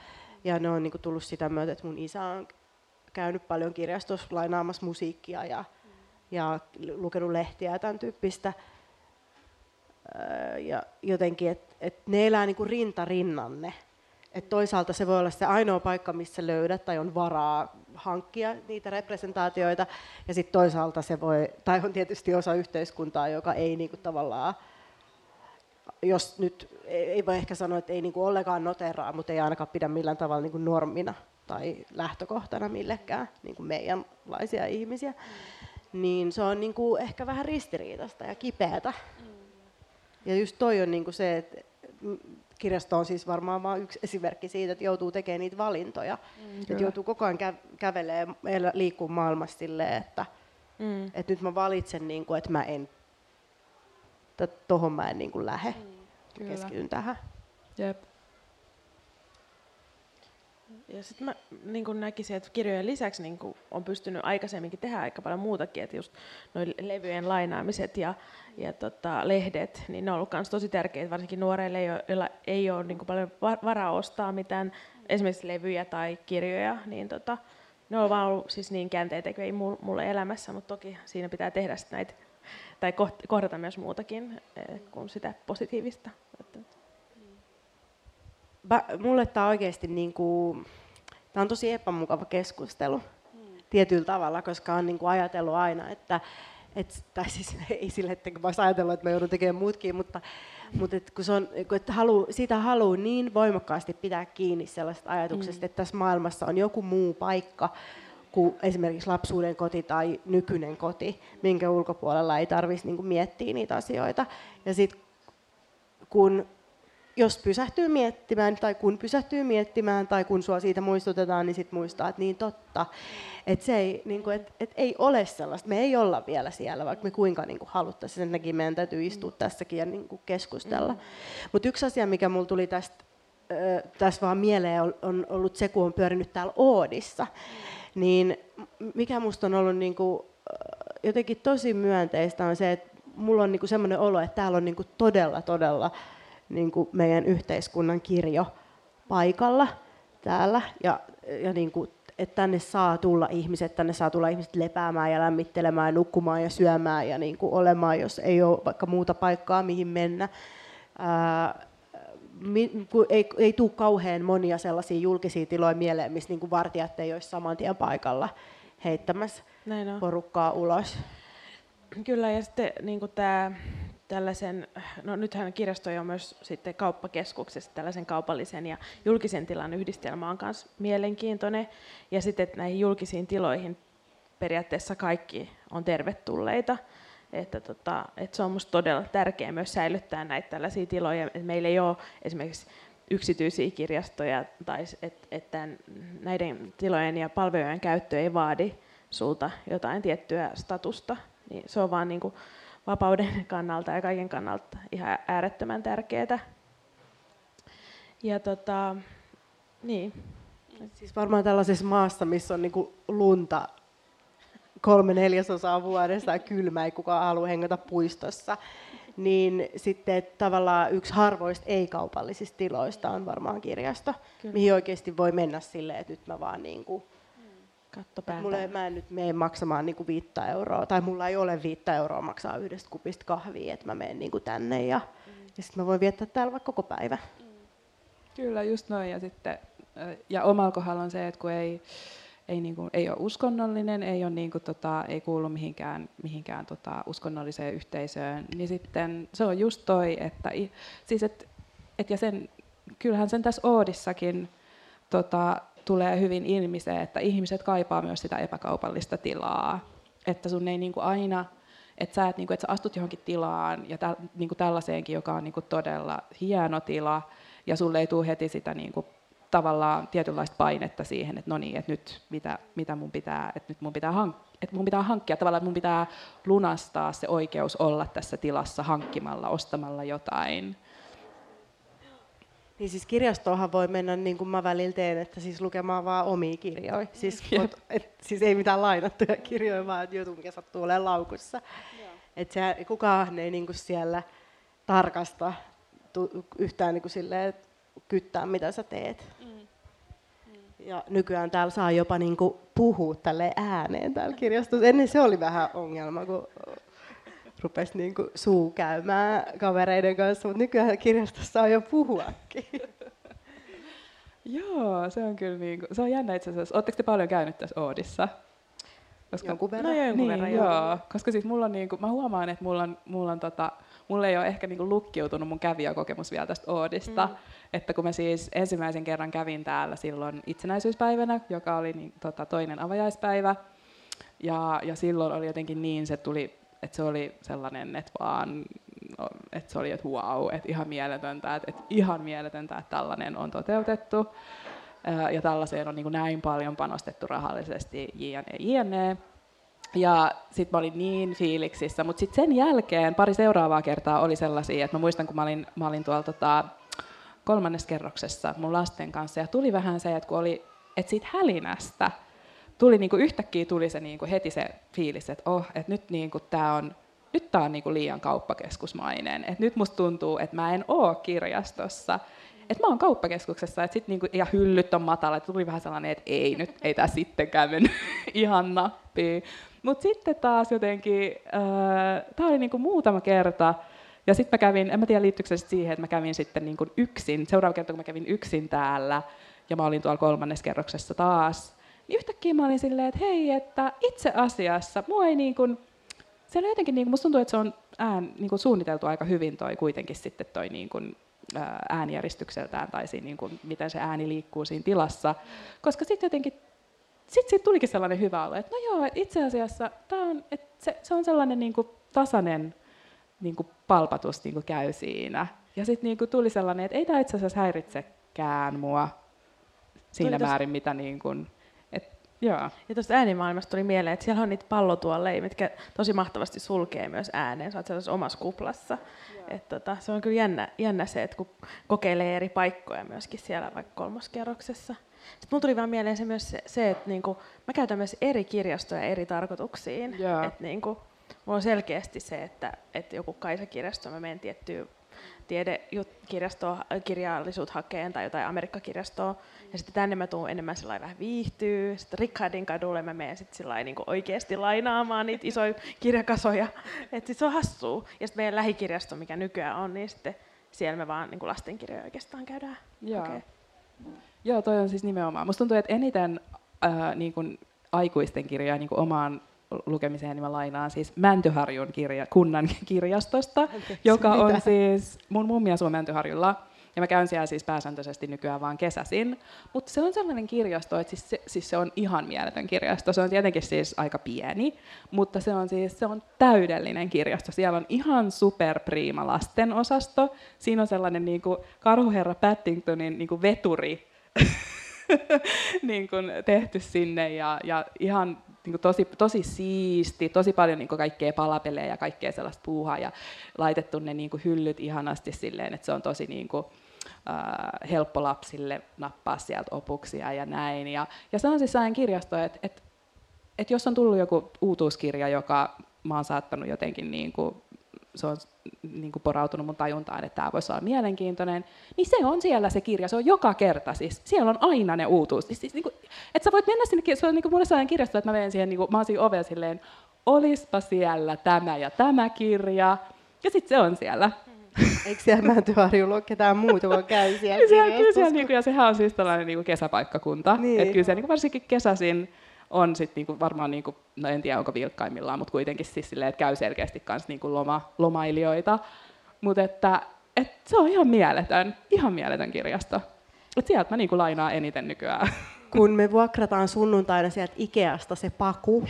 Speaker 2: Ja ne on niin kuin tullut sitä myötä, että mun isä on käynyt paljon kirjastossa lainaamassa musiikkia ja, ja lukenut lehtiä ja tämän tyyppistä. Ja jotenkin, että et ne elää niin kuin rinta rinnanne. Et toisaalta se voi olla se ainoa paikka, missä löydät tai on varaa hankkia niitä representaatioita. Ja sitten toisaalta se voi, tai on tietysti osa yhteiskuntaa, joka ei niinku tavallaan, jos nyt ei voi ehkä sanoa, että ei niinku ollenkaan noteraa, mutta ei ainakaan pidä millään tavalla niinku normina tai lähtökohtana millekään niinku meidänlaisia ihmisiä, niin se on niinku ehkä vähän ristiriitasta ja kipeätä. Ja just toi on niinku se, että kirjasto on siis varmaan vain yksi esimerkki siitä, että joutuu tekemään niitä valintoja. Mm, että joutuu koko ajan kä- kävelemään, liikkumaan maailmassa silleen, että, mm. että nyt mä valitsen, niin kuin, että mä en, tuohon mä en niin kuin lähde. Mm, keskityn tähän.
Speaker 4: Jep. Ja sitten mä niin kun näkisin, että kirjojen lisäksi niin kun on pystynyt aikaisemminkin tehdä aika paljon muutakin, että just noin levyjen lainaamiset ja, ja tota, lehdet, niin ne on ollut myös tosi tärkeitä, varsinkin nuoreille, joilla ei ole niin paljon varaa ostaa mitään esimerkiksi levyjä tai kirjoja, niin tota, ne on vaan ollut siis niin ei mulle elämässä, mutta toki siinä pitää tehdä näitä, tai kohdata myös muutakin eh, kuin sitä positiivista.
Speaker 2: Mulle tämä oikeasti niin kuin, tämä on tosi epämukava keskustelu hmm. tietyllä tavalla, koska on niin kuin ajatellut aina, että et, tai siis ei sille, että mä olisin ajatellut, että mä joudun tekemään muutkin, mutta, mutta et kun se on, kun et halu, siitä haluaa niin voimakkaasti pitää kiinni sellaista ajatuksesta, mm. että tässä maailmassa on joku muu paikka kuin esimerkiksi lapsuuden koti tai nykyinen koti, minkä ulkopuolella ei tarvitsisi niin miettiä niitä asioita. Ja sitten kun jos pysähtyy miettimään, tai kun pysähtyy miettimään, tai kun sua siitä muistutetaan, niin sitten muistaa, että niin totta. Että se ei, niin kuin, et, et ei ole sellaista, me ei olla vielä siellä, vaikka me kuinka niin kuin haluttaisiin, sen takia meidän täytyy istua mm. tässäkin ja niin kuin keskustella. Mm. Mutta yksi asia, mikä mulla tuli tästä tässä vaan mieleen on, on ollut se, kun on pyörinyt täällä Oodissa, niin mikä musta on ollut niin kuin, jotenkin tosi myönteistä on se, että mulla on niin semmoinen olo, että täällä on niin kuin todella, todella niin kuin meidän yhteiskunnan kirjo paikalla täällä. Ja, ja niin kuin, että tänne saa tulla ihmiset, tänne saa tulla ihmiset lepäämään ja lämmittelemään, ja nukkumaan ja syömään ja niin kuin olemaan, jos ei ole vaikka muuta paikkaa, mihin mennä. Ää, ei, ei tule kauhean monia sellaisia julkisia tiloja mieleen, missä niin kuin vartijat ei olisi saman tien paikalla heittämässä porukkaa ulos.
Speaker 4: Kyllä, ja sitten niin tämä tällaisen, no nythän kirjastoja on myös sitten kauppakeskuksessa, tällaisen kaupallisen ja julkisen tilan yhdistelmä on myös mielenkiintoinen. Ja sitten että näihin julkisiin tiloihin periaatteessa kaikki on tervetulleita. Että, tota, että se on minusta todella tärkeää myös säilyttää näitä tällaisia tiloja. Että meillä ei ole esimerkiksi yksityisiä kirjastoja, tai että, että näiden tilojen ja palvelujen käyttö ei vaadi sulta jotain tiettyä statusta. Niin se on vaan niin kuin vapauden kannalta ja kaiken kannalta ihan äärettömän tärkeää. Ja tota, niin.
Speaker 2: Siis varmaan tällaisessa maassa, missä on niinku lunta kolme neljäsosaa vuodesta ja kylmä, ei kukaan halua hengata puistossa, niin sitten tavallaan yksi harvoista ei-kaupallisista tiloista on varmaan kirjasto, Kyllä. mihin oikeasti voi mennä silleen, että nyt mä vaan niin kuin
Speaker 4: Katto
Speaker 2: mulle, mä en nyt mene maksamaan niinku viittä euroa, tai mulla ei ole viittä euroa maksaa yhdestä kupista kahvia, että mä menen niinku tänne ja, mm. ja sitten mä voin viettää täällä vaikka koko päivä. Mm.
Speaker 3: Kyllä, just noin. Ja, sitten, ja omalla kohdalla on se, että kun ei, ei, niin kuin, ei ole uskonnollinen, ei, ole niin kuin, tota, ei kuulu mihinkään, mihinkään tota, uskonnolliseen yhteisöön, niin sitten se on just toi, että, siis et, et ja sen, kyllähän sen tässä Oodissakin tota, tulee hyvin ilmi se, että ihmiset kaipaa myös sitä epäkaupallista tilaa. Että sun ei niin kuin aina että sä, et, niin kuin, että sä astut johonkin tilaan ja täl, niin tällaiseenkin, joka on niin todella hieno tila, ja sulle ei tule heti sitä niin kuin, tavallaan tietynlaista painetta siihen, että no niin, että nyt mitä, mitä mun pitää, että nyt mun pitää, hank, että mun pitää hankkia, tavallaan että mun pitää lunastaa se oikeus olla tässä tilassa hankkimalla, ostamalla jotain.
Speaker 2: Niin siis kirjastoonhan voi mennä niin kuin mä välillä teen, että siis lukemaan vaan omia kirjoja. Siis, et, et, siis ei mitään lainattuja kirjoja, vaan joku mikä sattuu olemaan laukussa. Että se, kukaan ei niin kuin siellä tarkasta tu, yhtään niin kuin silleen, kyttää, mitä sä teet. Mm. Mm. Ja nykyään täällä saa jopa niin kuin puhua tälle ääneen täällä kirjastossa. Ennen se oli vähän ongelma, kun rupesi niin kuin suu käymään kavereiden kanssa, mutta nykyään kirjastossa on jo puhuakin.
Speaker 3: Joo, se on kyllä niin kuin, se on jännä itse asiassa. Oletteko te paljon käynyt tässä Oodissa?
Speaker 2: Koska, jonkun verran.
Speaker 3: No jonkun niin, verran, joo. joo. Koska siis mulla on niin kuin, mä huomaan, että mulla on, mulla on tota, mulla ei ole ehkä niin kuin lukkiutunut mun kävijäkokemus vielä tästä Oodista. Mm. Että kun mä siis ensimmäisen kerran kävin täällä silloin itsenäisyyspäivänä, joka oli niin, tota, toinen avajaispäivä, ja, ja silloin oli jotenkin niin, se tuli että se oli sellainen, että vaan, että se oli, että wow, että ihan mieletöntä, että, että ihan mieletöntä, että tällainen on toteutettu. Ja tällaiseen on niin kuin näin paljon panostettu rahallisesti, jne, jne. Ja sitten mä olin niin fiiliksissä, mutta sitten sen jälkeen pari seuraavaa kertaa oli sellaisia, että mä muistan, kun mä olin, mä olin tuolla tota, kolmannessa kerroksessa mun lasten kanssa, ja tuli vähän se, että kun oli, että siitä hälinästä, tuli niin kuin yhtäkkiä tuli se niin kuin heti se fiilis, että oh, että nyt niin kuin tämä on nyt tämä on niin kuin liian kauppakeskusmainen. Et nyt musta tuntuu, että mä en ole kirjastossa. Että mä oon kauppakeskuksessa et sit niinku, ja hyllyt on matala. Et tuli vähän sellainen, että ei nyt, ei tämä sittenkään mennyt ihan nappiin. Mutta sitten taas jotenkin, äh, tämä oli niinku muutama kerta, ja sitten mä kävin, en mä tiedä liittyykö se siihen, että mä kävin sitten niinku yksin, seuraava kerta kun mä kävin yksin täällä, ja mä olin tuolla kolmannes kerroksessa taas, niin yhtäkkiä mä olin silleen, että hei, että itse asiassa mua ei niin kuin, se on jotenkin, niin kuin, musta tuntuu, että se on ään, niin kuin suunniteltu aika hyvin toi kuitenkin sitten toi niin kuin, äänijäristykseltään tai siinä, niin kuin, miten se ääni liikkuu siinä tilassa, koska sitten jotenkin sitten siitä tulikin sellainen hyvä olo, että no joo, että itse asiassa tää on, että se, se on sellainen niin kuin tasainen niin kuin palpatus niin kuin käy siinä. Ja sitten niin kuin tuli sellainen, että ei tämä itse asiassa häiritsekään mua siinä tuli määrin, tos... mitä niin kuin, Joo.
Speaker 4: Ja tuosta äänimaailmasta tuli mieleen, että siellä on niitä pallotuolleja, mitkä tosi mahtavasti sulkee myös ääneen. Sä oot sellaisessa omassa kuplassa. Et tota, se on kyllä jännä, jännä se, että kun kokeilee eri paikkoja myöskin siellä vaikka kolmoskerroksessa. Sitten mulla tuli vaan mieleen se myös se, se että niinku, mä käytän myös eri kirjastoja eri tarkoituksiin. Että niinku, mulla on selkeästi se, että, että joku Kaisa-kirjasto, mä menen tiettyyn tiedekirjastoa, kirjallisuutta hakeen tai jotain Amerikkakirjastoa. Ja sitten tänne mä tuun enemmän sellainen vähän viihtyy. Sitten Rickardin kadulle mä menen sitten sillä niin oikeasti lainaamaan niitä isoja kirjakasoja. Että se on hassua. Ja sitten meidän lähikirjasto, mikä nykyään on, niin sitten siellä me vaan niin kuin lastenkirjoja oikeastaan käydään
Speaker 3: Joo. Joo, toi on siis nimenomaan. Musta tuntuu, että eniten äh, niin kuin aikuisten kirjoja niin kuin omaan lukemiseen, niin mä lainaan siis Mäntyharjun kirja, kunnan kirjastosta, Anteeksi, joka mitä? on siis, mun mummi asuu Mäntyharjulla, ja mä käyn siellä siis pääsääntöisesti nykyään vaan kesäsin. Mutta se on sellainen kirjasto, että siis se, siis se on ihan mieletön kirjasto. Se on tietenkin siis aika pieni, mutta se on siis se on täydellinen kirjasto. Siellä on ihan superpriima lasten osasto. Siinä on sellainen niin kuin Karhuherra Paddingtonin niin kuin veturi niin kuin tehty sinne ja, ja ihan niin tosi, tosi siisti, tosi paljon niin kuin kaikkea palapelejä ja kaikkea sellaista puuhaa ja laitettu ne niin kuin hyllyt ihanasti silleen, että se on tosi niin kuin, äh, helppo lapsille nappaa sieltä opuksia ja näin. Ja, ja se on siis sellainen kirjasto, että, että, että jos on tullut joku uutuuskirja, joka mä oon saattanut jotenkin niin kuin se on niin kuin porautunut mun tajuntaan, että tämä voisi olla mielenkiintoinen, niin se on siellä se kirja, se on joka kerta, siis siellä on aina ne uutuus. Siis, siis, niin kuin, että sä voit mennä sinne, se on niin kuin mulle sellainen kirjasto, että mä menen siihen, niin kuin, mä oon siinä ovella silleen, olispa siellä tämä ja tämä kirja, ja sitten se on siellä.
Speaker 2: Eikö siellä Mäntyharjulla ole ketään muuta, kun käy siellä
Speaker 3: siellä, kyllä siellä, niin kuin, ja sehän on siis tällainen niin kuin kesäpaikkakunta. Niin. Että kyllä se niin kuin varsinkin kesäisin on sit niinku varmaan, niinku, no en tiedä onko vilkkaimmillaan, mutta kuitenkin siis silleen, että käy selkeästi kans niinku loma, lomailijoita. Mutta että et se on ihan mieletön, ihan mieletön kirjasto. Et sieltä mä niinku lainaan eniten nykyään.
Speaker 2: Kun me vuokrataan sunnuntaina sieltä Ikeasta se paku,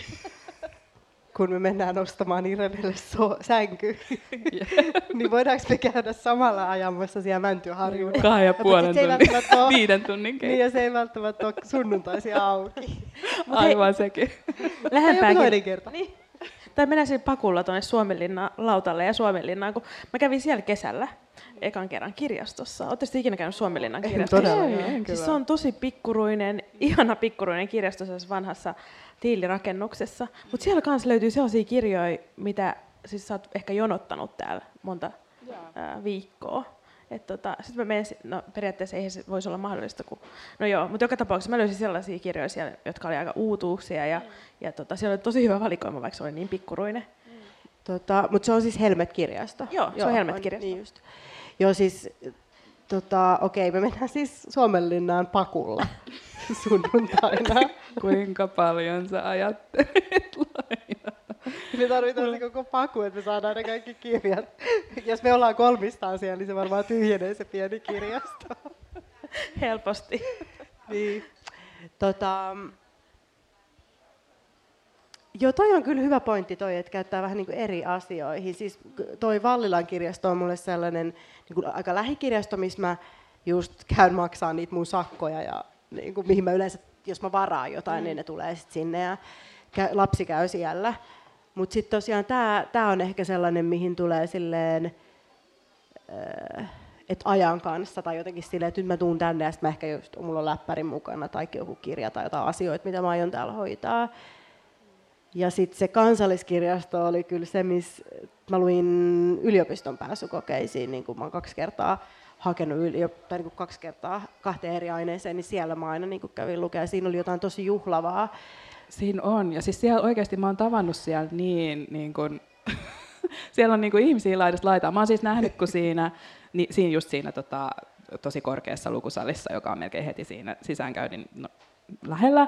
Speaker 2: kun me mennään ostamaan Irenelle so- sänky, niin voidaanko me käydä samalla ajamassa siellä Mäntyharjulla?
Speaker 3: Kahden ja puolen
Speaker 2: ei
Speaker 3: tunnin,
Speaker 2: ole-
Speaker 3: viiden tunnin
Speaker 2: Niin, ja se ei välttämättä ole sunnuntaisin auki.
Speaker 3: Aivan sekin.
Speaker 4: Lähempääkin.
Speaker 2: toinen kerta.
Speaker 4: Niin. Tai mennään sinne pakulla tuonne Suomenlinnan lautalle ja Suomenlinnaan, kun mä kävin siellä kesällä ekan kerran kirjastossa. Oletteko te ikinä käynyt Suomenlinnan
Speaker 2: En
Speaker 4: kirjastossa?
Speaker 2: todella.
Speaker 3: Ei,
Speaker 4: Siis se on tosi pikkuruinen, ihana pikkuruinen kirjasto vanhassa tiilirakennuksessa. Mutta siellä kanssa löytyy sellaisia kirjoja, mitä siis sä oot ehkä jonottanut täällä monta ää, viikkoa. Et tota, sit mä menen, no periaatteessa eihän se voisi olla mahdollista, kun, no joo, mutta joka tapauksessa mä löysin sellaisia kirjoja siellä, jotka oli aika uutuuksia ja, ja tota, siellä oli tosi hyvä valikoima, vaikka se oli niin pikkuruinen.
Speaker 2: Tota, Mutta se on siis Helmet-kirjasto.
Speaker 4: Joo, se on Helmet-kirjasto.
Speaker 2: Niin just. Joo, siis tota, okei, me mennään siis Suomenlinnaan pakulla sunnuntaina.
Speaker 3: Kuinka paljon sä ajattelet lainata?
Speaker 2: Me tarvitaan se koko paku, että me saadaan ne kaikki kirjat. Jos me ollaan kolmistaan siellä, niin se varmaan tyhjenee se pieni kirjasto.
Speaker 4: Helposti.
Speaker 2: Niin. Tota, Joo, toi on kyllä hyvä pointti toi, että käyttää vähän niin kuin eri asioihin. Siis toi Vallilan kirjasto on mulle sellainen niin kuin aika lähikirjasto, missä mä just käyn maksaa niitä mun sakkoja ja niin kuin, mihin mä yleensä, jos mä varaan jotain, mm. niin ne tulee sitten sinne ja käy, lapsi käy siellä. Mutta sitten tosiaan tämä on ehkä sellainen, mihin tulee silleen, äh, että ajan kanssa tai jotenkin silleen, että nyt mä tuun tänne ja sitten mä ehkä just, mulla on läppärin mukana tai joku kirja tai jotain asioita, mitä mä aion täällä hoitaa. Ja sitten se kansalliskirjasto oli kyllä se, missä mä luin yliopiston pääsykokeisiin, niin kuin mä oon kaksi kertaa hakenut yliop- tai niin kuin kaksi kertaa kahteen eri aineeseen, niin siellä mä aina niin kuin kävin lukea. Siinä oli jotain tosi juhlavaa.
Speaker 3: Siinä on. Ja siis siellä oikeasti mä oon tavannut siellä niin, niin kuin, siellä on niin kuin ihmisiä laidasta laitaan. Mä oon siis nähnyt, kun siinä, niin, siinä just siinä tota, tosi korkeassa lukusalissa, joka on melkein heti siinä sisäänkäynnin no, lähellä,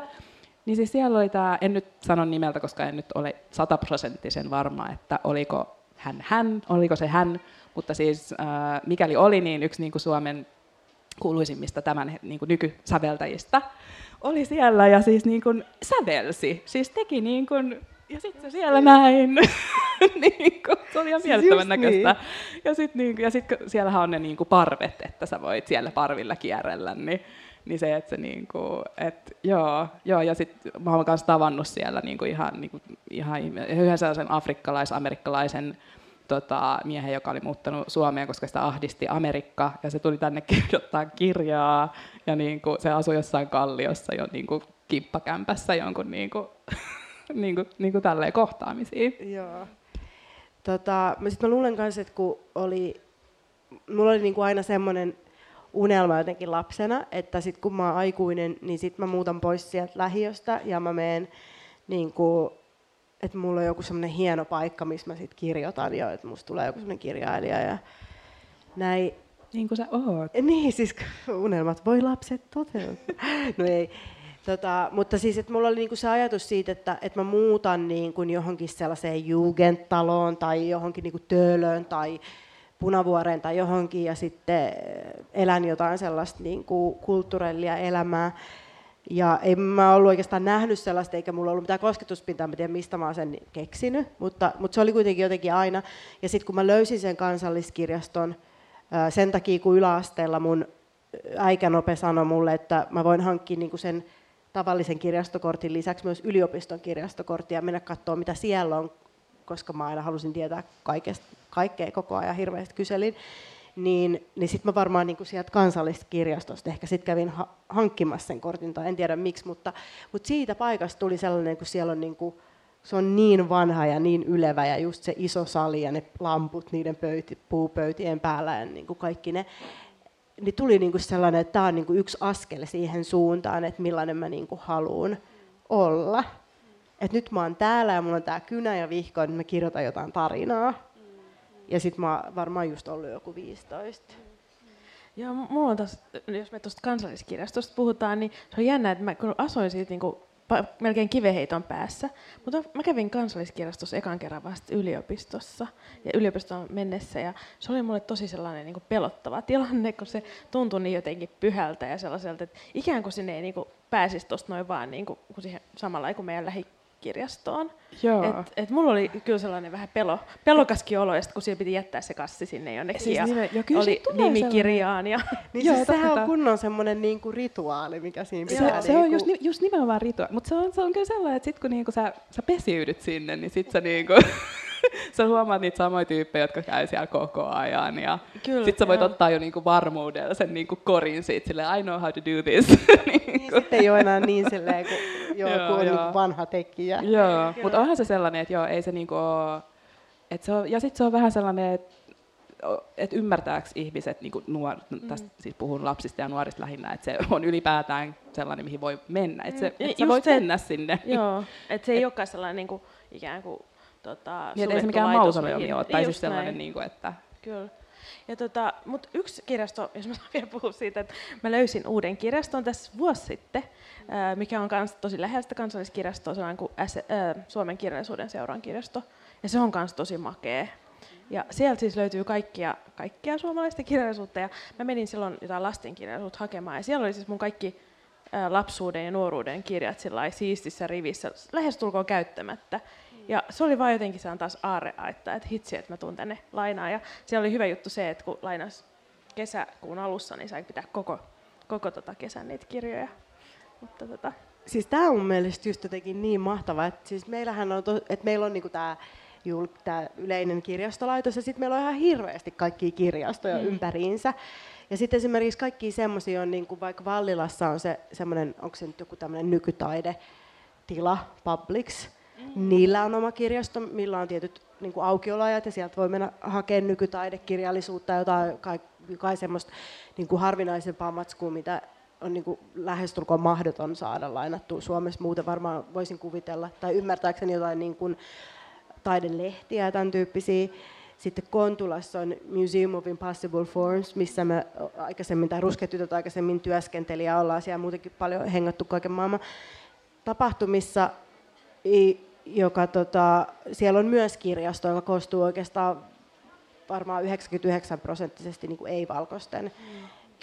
Speaker 3: niin siis siellä oli tämä, en nyt sano nimeltä, koska en nyt ole sataprosenttisen varma, että oliko hän hän, oliko se hän, mutta siis äh, mikäli oli, niin yksi niin kuin Suomen kuuluisimmista tämän niin kuin nykysäveltäjistä oli siellä ja siis niin kuin sävelsi, siis teki niin kuin, ja sitten se siellä näin, niin kuin, se oli ihan
Speaker 2: Siis
Speaker 3: mielettömän näköistä.
Speaker 2: niin.
Speaker 3: Ja sitten niin, ja sit, siellähän on ne niin kuin parvet, että sä voit siellä parvilla kierrellä, niin, niin se, että se niin kuin, et, joo, joo, ja sitten mä oon myös tavannut siellä niin kuin ihan, niin kuin, ihan yhden sellaisen afrikkalais-amerikkalaisen tota, miehen, joka oli muuttanut Suomeen, koska sitä ahdisti Amerikka, ja se tuli tänne kirjoittaa kirjaa, ja niin kuin, se asui jossain kalliossa jo niin kuin kimppakämpässä jonkun niin kuin, niin kuin, niin kuin tälleen kohtaamisiin.
Speaker 2: Joo. Tota, mä, sit mä luulen myös, että kun oli, mulla oli niinku aina semmoinen unelma jotenkin lapsena, että sit kun mä oon aikuinen, niin sit mä muutan pois sieltä lähiöstä ja mä menen niinku, että mulla on joku semmoinen hieno paikka, missä mä sit kirjoitan ja että musta tulee joku semmoinen kirjailija ja näin.
Speaker 3: Niin kuin sä oot.
Speaker 2: Niin, siis unelmat voi lapset toteuttaa. No ei. Tota, mutta siis, että mulla oli niinku se ajatus siitä, että, että mä muutan niinku johonkin sellaiseen Jugendtaloon tai johonkin niinku Töölöön tai Punavuoreen tai johonkin ja sitten elän jotain sellaista niinku kulttuurillia elämää. Ja en mä ollut oikeastaan nähnyt sellaista, eikä mulla ollut mitään kosketuspintaa, mä tiedän mistä mä oon sen keksinyt, mutta, mutta se oli kuitenkin jotenkin aina. Ja sitten kun mä löysin sen kansalliskirjaston, sen takia kun yläasteella mun äikänope sanoi mulle, että mä voin hankkia niinku sen tavallisen kirjastokortin lisäksi myös yliopiston kirjastokorttia ja mennä katsoa, mitä siellä on, koska mä aina halusin tietää kaikesta, kaikkea koko ajan hirveästi kyselin. Niin, niin sitten mä varmaan niin sieltä kansallisesta kirjastosta ehkä sitten kävin ha- hankkimassa sen kortin, tai en tiedä miksi, mutta, mutta siitä paikasta tuli sellainen, kun siellä on niin kuin, se on niin vanha ja niin ylevä ja just se iso sali ja ne lamput niiden pöyti, puupöytien päällä ja niin kuin kaikki ne, niin tuli niin kuin sellainen, että tämä on niin kuin yksi askel siihen suuntaan, että millainen mä niin kuin haluan olla. Et nyt mä oon täällä ja mulla on tää kynä ja vihko, että mä kirjoitan jotain tarinaa. Ja sit mä varmaan just ollut joku 15.
Speaker 4: Joo, mulla on tos, jos me tuosta kansalliskirjastosta puhutaan, niin se on jännä, että mä kun asuin siitä niinku pa- melkein kiveheiton päässä, mutta mä kävin kansalliskirjastossa ekan kerran vasta yliopistossa ja yliopistoon mennessä ja se oli mulle tosi sellainen niinku pelottava tilanne, kun se tuntui niin jotenkin pyhältä ja sellaiselta, että ikään kuin sinne ei niinku pääsisi tuosta noin vaan niinku, kun siihen samalla kuin meidän kirjastoon.
Speaker 3: Joo.
Speaker 4: Et, et mulla oli kyllä sellainen vähän pelo, pelokaskin olo, ja sit kun siellä piti jättää se kassi sinne jonnekin,
Speaker 3: Siis
Speaker 4: ja
Speaker 3: nimen- joo, kyllä
Speaker 4: oli nimikirjaan. Ja,
Speaker 2: Niin
Speaker 3: Joo,
Speaker 2: siis sehän on kunnon semmoinen niinku rituaali, mikä siinä
Speaker 3: Se,
Speaker 2: pitää.
Speaker 3: se on
Speaker 2: niinku-
Speaker 3: just, just nimenomaan ritua. Mutta se on, se on kyllä sellainen, että sit kun niinku sä, sä pesiydyt sinne, niin sit sä, niinku, sä huomaat niitä samoja tyyppejä, jotka käy siellä koko ajan. Ja
Speaker 4: Kyllä,
Speaker 3: sit sä voit
Speaker 4: joo.
Speaker 3: ottaa jo niinku varmuudella sen niinku korin siitä, silleen, I know how to do this.
Speaker 2: Niin
Speaker 3: niinku.
Speaker 2: sitten ei ole enää niin silleen, kun joku
Speaker 3: Joo,
Speaker 2: on
Speaker 3: joo.
Speaker 2: niinku vanha tekijä.
Speaker 3: Joo, mutta onhan se sellainen, että joo, ei se niinku oo, et se on, ja sitten se on vähän sellainen, että et ymmärtääkö ihmiset, niinku nuor,
Speaker 4: Mm.
Speaker 3: tästä siis puhun lapsista ja nuorista lähinnä, että se on ylipäätään sellainen, mihin voi mennä. Että se,
Speaker 4: Mm.
Speaker 3: et sä voit
Speaker 4: se,
Speaker 3: mennä sinne.
Speaker 4: joo, että se ei olekaan sellainen niin kuin, ikään kuin tota,
Speaker 3: Niin, et ei se mikään mausoleumi ole, tai
Speaker 4: Niin,
Speaker 3: siis sellainen,
Speaker 4: näin.
Speaker 3: niin kuin, että
Speaker 4: Kyllä. Ja tota, mutta yksi kirjasto, jos mä saan vielä puhua siitä, että mä löysin uuden kirjaston tässä vuosi sitten, mikä on kans tosi läheistä kansalliskirjastoa, se on kuin ää, Suomen kirjallisuuden seuran kirjasto, ja se on myös tosi makea. Ja sieltä siis löytyy kaikkia, kaikkia suomalaista kirjallisuutta, ja mä menin silloin jotain lastenkirjallisuutta hakemaan, ja siellä oli siis mun kaikki lapsuuden ja nuoruuden kirjat siistissä rivissä, lähestulkoon käyttämättä. Ja se oli vaan jotenkin se on taas aarre, että, että hitsi, että mä tuun tänne lainaan. Ja siellä oli hyvä juttu se, että kun lainas kesäkuun alussa, niin sai pitää koko, koko tota kesän niitä kirjoja. Mutta tota,
Speaker 2: Siis tämä on mun mielestä just jotenkin niin mahtavaa, että siis meillähän on, to, että meillä on niinku tämä tää yleinen kirjastolaitos ja sitten meillä on ihan hirveästi kaikkia kirjastoja mm. ympäriinsä. Ja sitten esimerkiksi kaikki semmoisia on, niin kuin vaikka Vallilassa on se semmoinen, onko se nyt joku tämmöinen nykytaidetila, Publix, mm. niillä on oma kirjasto, millä on tietyt niin kuin aukioloajat ja sieltä voi mennä hakemaan nykytaidekirjallisuutta ja jotain kai, kai semmoista niin kuin harvinaisempaa matskua, mitä on niin kuin lähestulkoon mahdoton saada lainattua Suomessa. Muuten varmaan voisin kuvitella, tai ymmärtääkseni jotain niin kuin taidelehtiä ja tämän tyyppisiä. Sitten Kontulassa on Museum of Impossible Forms, missä me aikaisemmin, tai rusketytöt aikaisemmin työskenteli ja ollaan siellä muutenkin paljon hengattu kaiken maailman tapahtumissa, joka tota, siellä on myös kirjasto, joka koostuu oikeastaan varmaan 99 prosenttisesti niin ei-valkoisten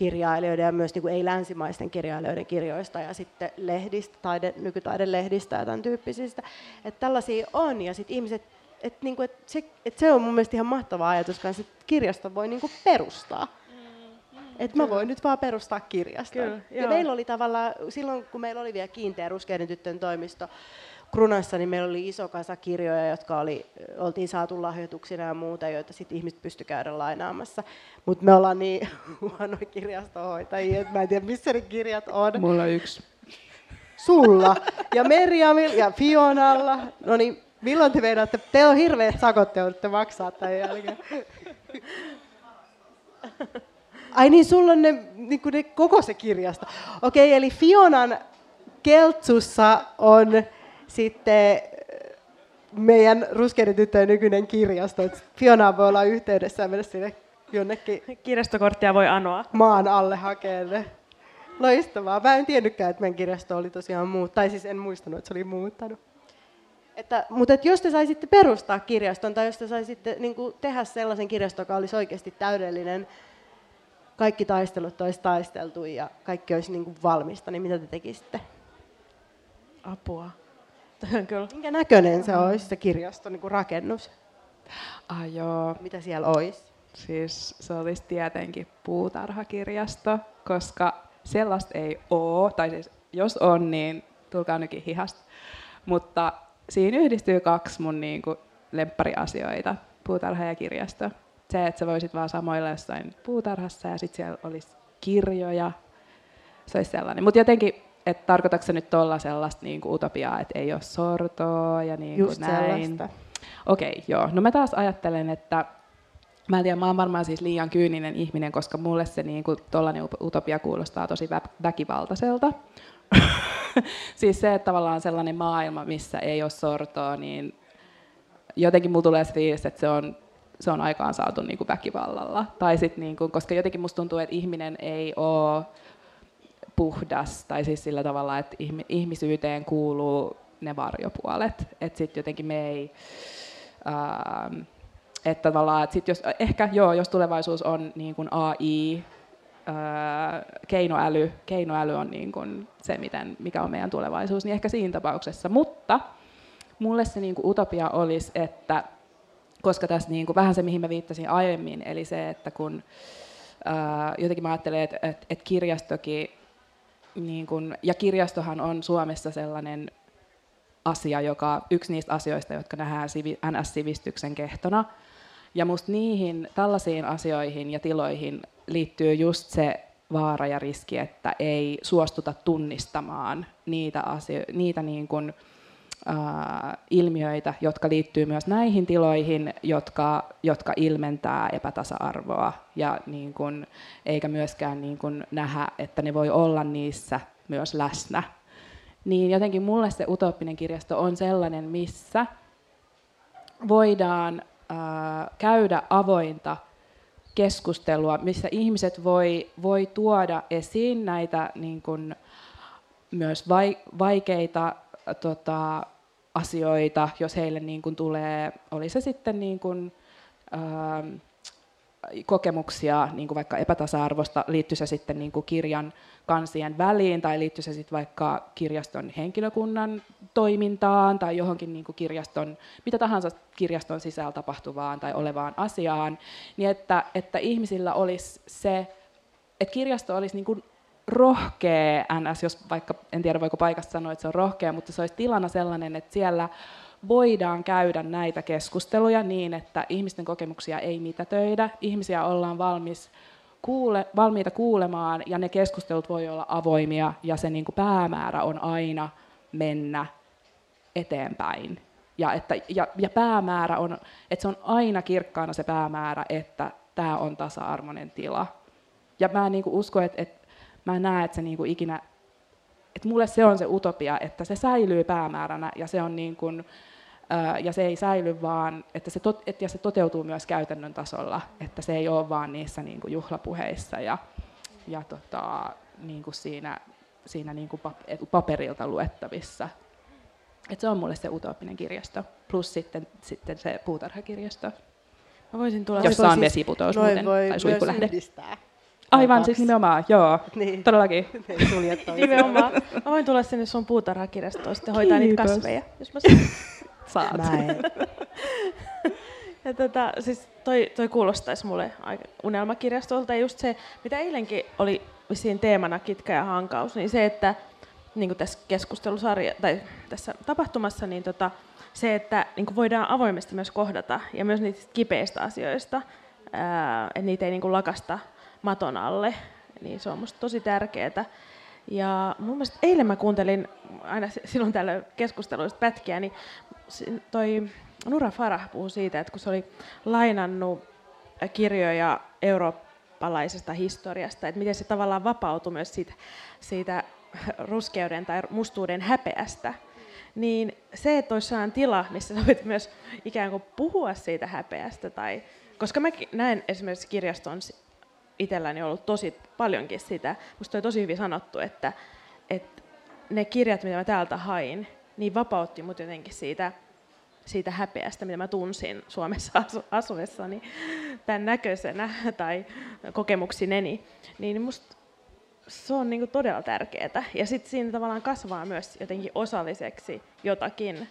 Speaker 2: kirjailijoiden ja myös niin kuin ei-länsimaisten kirjailijoiden kirjoista ja sitten lehdistä, taide, nykytaidelehdistä ja tämän tyyppisistä. Että tällaisia on ja sitten ihmiset, että niin kuin, et se, et se on mun mielestä ihan mahtava ajatus kanssa, että kirjasto voi niin kuin perustaa. Että mä voin nyt vaan perustaa kirjaston.
Speaker 4: Kyllä,
Speaker 2: ja
Speaker 4: joo.
Speaker 2: meillä oli tavallaan, silloin kun meillä oli vielä kiinteä ruskeiden tyttöjen toimisto Krunassa, niin meillä oli iso kasa kirjoja, jotka oli, oltiin saatu lahjoituksina ja muuta, joita sitten ihmiset pysty käydä lainaamassa. Mutta me ollaan niin huonoja kirjastohoitajia, että mä en tiedä, missä ne kirjat on.
Speaker 3: mulla on yksi.
Speaker 2: Sulla ja Merjamilla ja Fionalla. No niin, milloin te meinaatte? Teillä on hirveät sakot, te joudutte maksaa tämän jälkeen. Ai niin, sulla on ne, niin ne koko se kirjasto. Okei, eli Fionan keltsussa on sitten äh, meidän ruskeiden tyttöjen nykyinen kirjasto. Fiona voi olla yhteydessä ja mennä sinne jonnekin
Speaker 4: kirjastokorttia voi anoa.
Speaker 2: maan alle hakea ne. Loistavaa. Mä en tiennytkään, että meidän kirjasto oli tosiaan muut, tai siis en muistanut, että se oli muuttanut. Että, mutta että jos te saisitte perustaa kirjaston, tai jos te saisitte niin kuin, tehdä sellaisen kirjaston, joka olisi oikeasti täydellinen, kaikki taistelut olisi taisteltu ja kaikki olisi niin kuin valmista, niin mitä te tekisitte?
Speaker 4: Apua. Kyllä.
Speaker 2: Minkä näköinen se olisi, se kirjaston niin kuin rakennus?
Speaker 3: Ah, joo.
Speaker 2: Mitä siellä olisi?
Speaker 3: Siis se olisi tietenkin puutarhakirjasto, koska sellaista ei ole, tai siis jos on, niin tulkaa nytkin hihasta. Mutta siinä yhdistyy kaksi mun niinku lemppariasioita, puutarha ja kirjasto. Se, että sä voisit vaan samoilla jossain puutarhassa ja sitten siellä olisi kirjoja, se olisi sellainen. Mutta jotenkin, että tarkoitatko se nyt tuolla sellaista niinku utopiaa, että ei ole sortoa ja niin
Speaker 2: Just
Speaker 3: näin.
Speaker 2: sellaista.
Speaker 3: Okei, joo. No mä taas ajattelen, että mä en tiedä, mä oon varmaan siis liian kyyninen ihminen, koska mulle se niin kuin, tollainen utopia kuulostaa tosi vä- väkivaltaiselta. siis se, että tavallaan sellainen maailma, missä ei ole sortoa, niin jotenkin mulla tulee se fiilis, että se on, se on aikaan saatu niin kuin väkivallalla. Tai sit, niin kuin, koska jotenkin musta tuntuu, että ihminen ei ole puhdas, tai siis sillä tavalla, että ihmi- ihmisyyteen kuuluu ne varjopuolet. Että sitten jotenkin me ei... Ähm, että tavallaan, että sit jos, ehkä joo, jos tulevaisuus on niin kuin AI, ää, keinoäly, keinoäly on niin kuin se, miten, mikä on meidän tulevaisuus, niin ehkä siinä tapauksessa. Mutta mulle se niin kuin utopia olisi, että koska tässä niin kuin, vähän se, mihin mä viittasin aiemmin, eli se, että kun ää, jotenkin mä ajattelen, että, että kirjastokin, niin kuin, ja kirjastohan on Suomessa sellainen asia, joka, yksi niistä asioista, jotka nähdään NS-sivistyksen kehtona, ja musta niihin tällaisiin asioihin ja tiloihin liittyy just se vaara ja riski, että ei suostuta tunnistamaan niitä, asio- niitä niin kuin, ilmiöitä, jotka liittyy myös näihin tiloihin, jotka, jotka ilmentää epätasa-arvoa, ja niin kuin, eikä myöskään niin kuin nähdä, että ne voi olla niissä myös läsnä. Niin jotenkin mulle se utooppinen kirjasto on sellainen, missä voidaan käydä avointa keskustelua, missä ihmiset voi, voi tuoda esiin näitä niin kuin, myös vaikeita tota, asioita, jos heille niin kuin tulee, oli se sitten niin kuin, ää, kokemuksia niin kuin vaikka epätasa-arvosta, liittyy se sitten niin kuin kirjan kansien väliin tai liittyy se sitten vaikka kirjaston henkilökunnan toimintaan tai johonkin niin kuin kirjaston, mitä tahansa kirjaston sisällä tapahtuvaan tai olevaan asiaan, niin että, että ihmisillä olisi se, että kirjasto olisi niin kuin rohkea NS, jos vaikka, en tiedä voiko paikasta sanoa, että se on rohkea, mutta se olisi tilana sellainen, että siellä voidaan käydä näitä keskusteluja niin, että ihmisten kokemuksia ei mitätöidä, ihmisiä ollaan valmis kuule, valmiita kuulemaan ja ne keskustelut voi olla avoimia ja se niin kuin päämäärä on aina mennä eteenpäin. Ja, että, ja, ja päämäärä on, että se on aina kirkkaana se päämäärä, että tämä on tasa-arvoinen tila. Ja mä niin kuin että, että mä en näe, että se niin kuin ikinä, että mulle se on se utopia, että se säilyy päämääränä ja se on niin kuin, ja se ei säily vaan, että se, tot, et, ja se toteutuu myös käytännön tasolla, että se ei ole vaan niissä niin kuin juhlapuheissa ja, ja tota, niin kuin siinä, siinä niin kuin paperilta luettavissa. Et se on mulle se utopinen kirjasto, plus sitten, sitten se puutarhakirjasto,
Speaker 4: Mä voisin tulla
Speaker 3: jossa on siis, vesiputous muuten,
Speaker 2: voi tai suihkulähde. Yhdistää.
Speaker 3: Aivan, siis nimenomaan, joo, niin. todellakin.
Speaker 4: nimenomaan. Mä voin tulla sinne sun puutarhakirjastoon sitten hoitaa niitä kasveja, jos mä
Speaker 3: Saat.
Speaker 2: Mä en.
Speaker 4: ja tota, siis toi, toi kuulostaisi mulle unelmakirjastolta. Ja just se, mitä eilenkin oli siinä teemana kitkä ja hankaus, niin se, että niin kuin tässä keskustelusarja, tai tässä tapahtumassa, niin tota, se, että niin kuin voidaan avoimesti myös kohdata, ja myös niistä kipeistä asioista, ää, että niitä ei niin kuin lakasta maton alle, niin se on minusta tosi tärkeää. Ja mun mielestä eilen mä kuuntelin aina silloin tällä keskusteluista pätkiä, niin toi Nura Farah puhui siitä, että kun se oli lainannut kirjoja eurooppalaisesta historiasta, että miten se tavallaan vapautui myös siitä, siitä ruskeuden tai mustuuden häpeästä, niin se, että olisi tila, missä sä voit myös ikään kuin puhua siitä häpeästä, tai, koska mä näen esimerkiksi kirjaston itselläni ollut tosi paljonkin sitä, musta oli tosi hyvin sanottu, että, että ne kirjat, mitä mä täältä hain, niin vapautti mut jotenkin siitä, siitä häpeästä, mitä mä tunsin Suomessa asu, asuessani tämän näköisenä tai kokemuksineni. Niin musta se on niinku todella tärkeää. Ja sitten siinä tavallaan kasvaa myös jotenkin osalliseksi jotakin,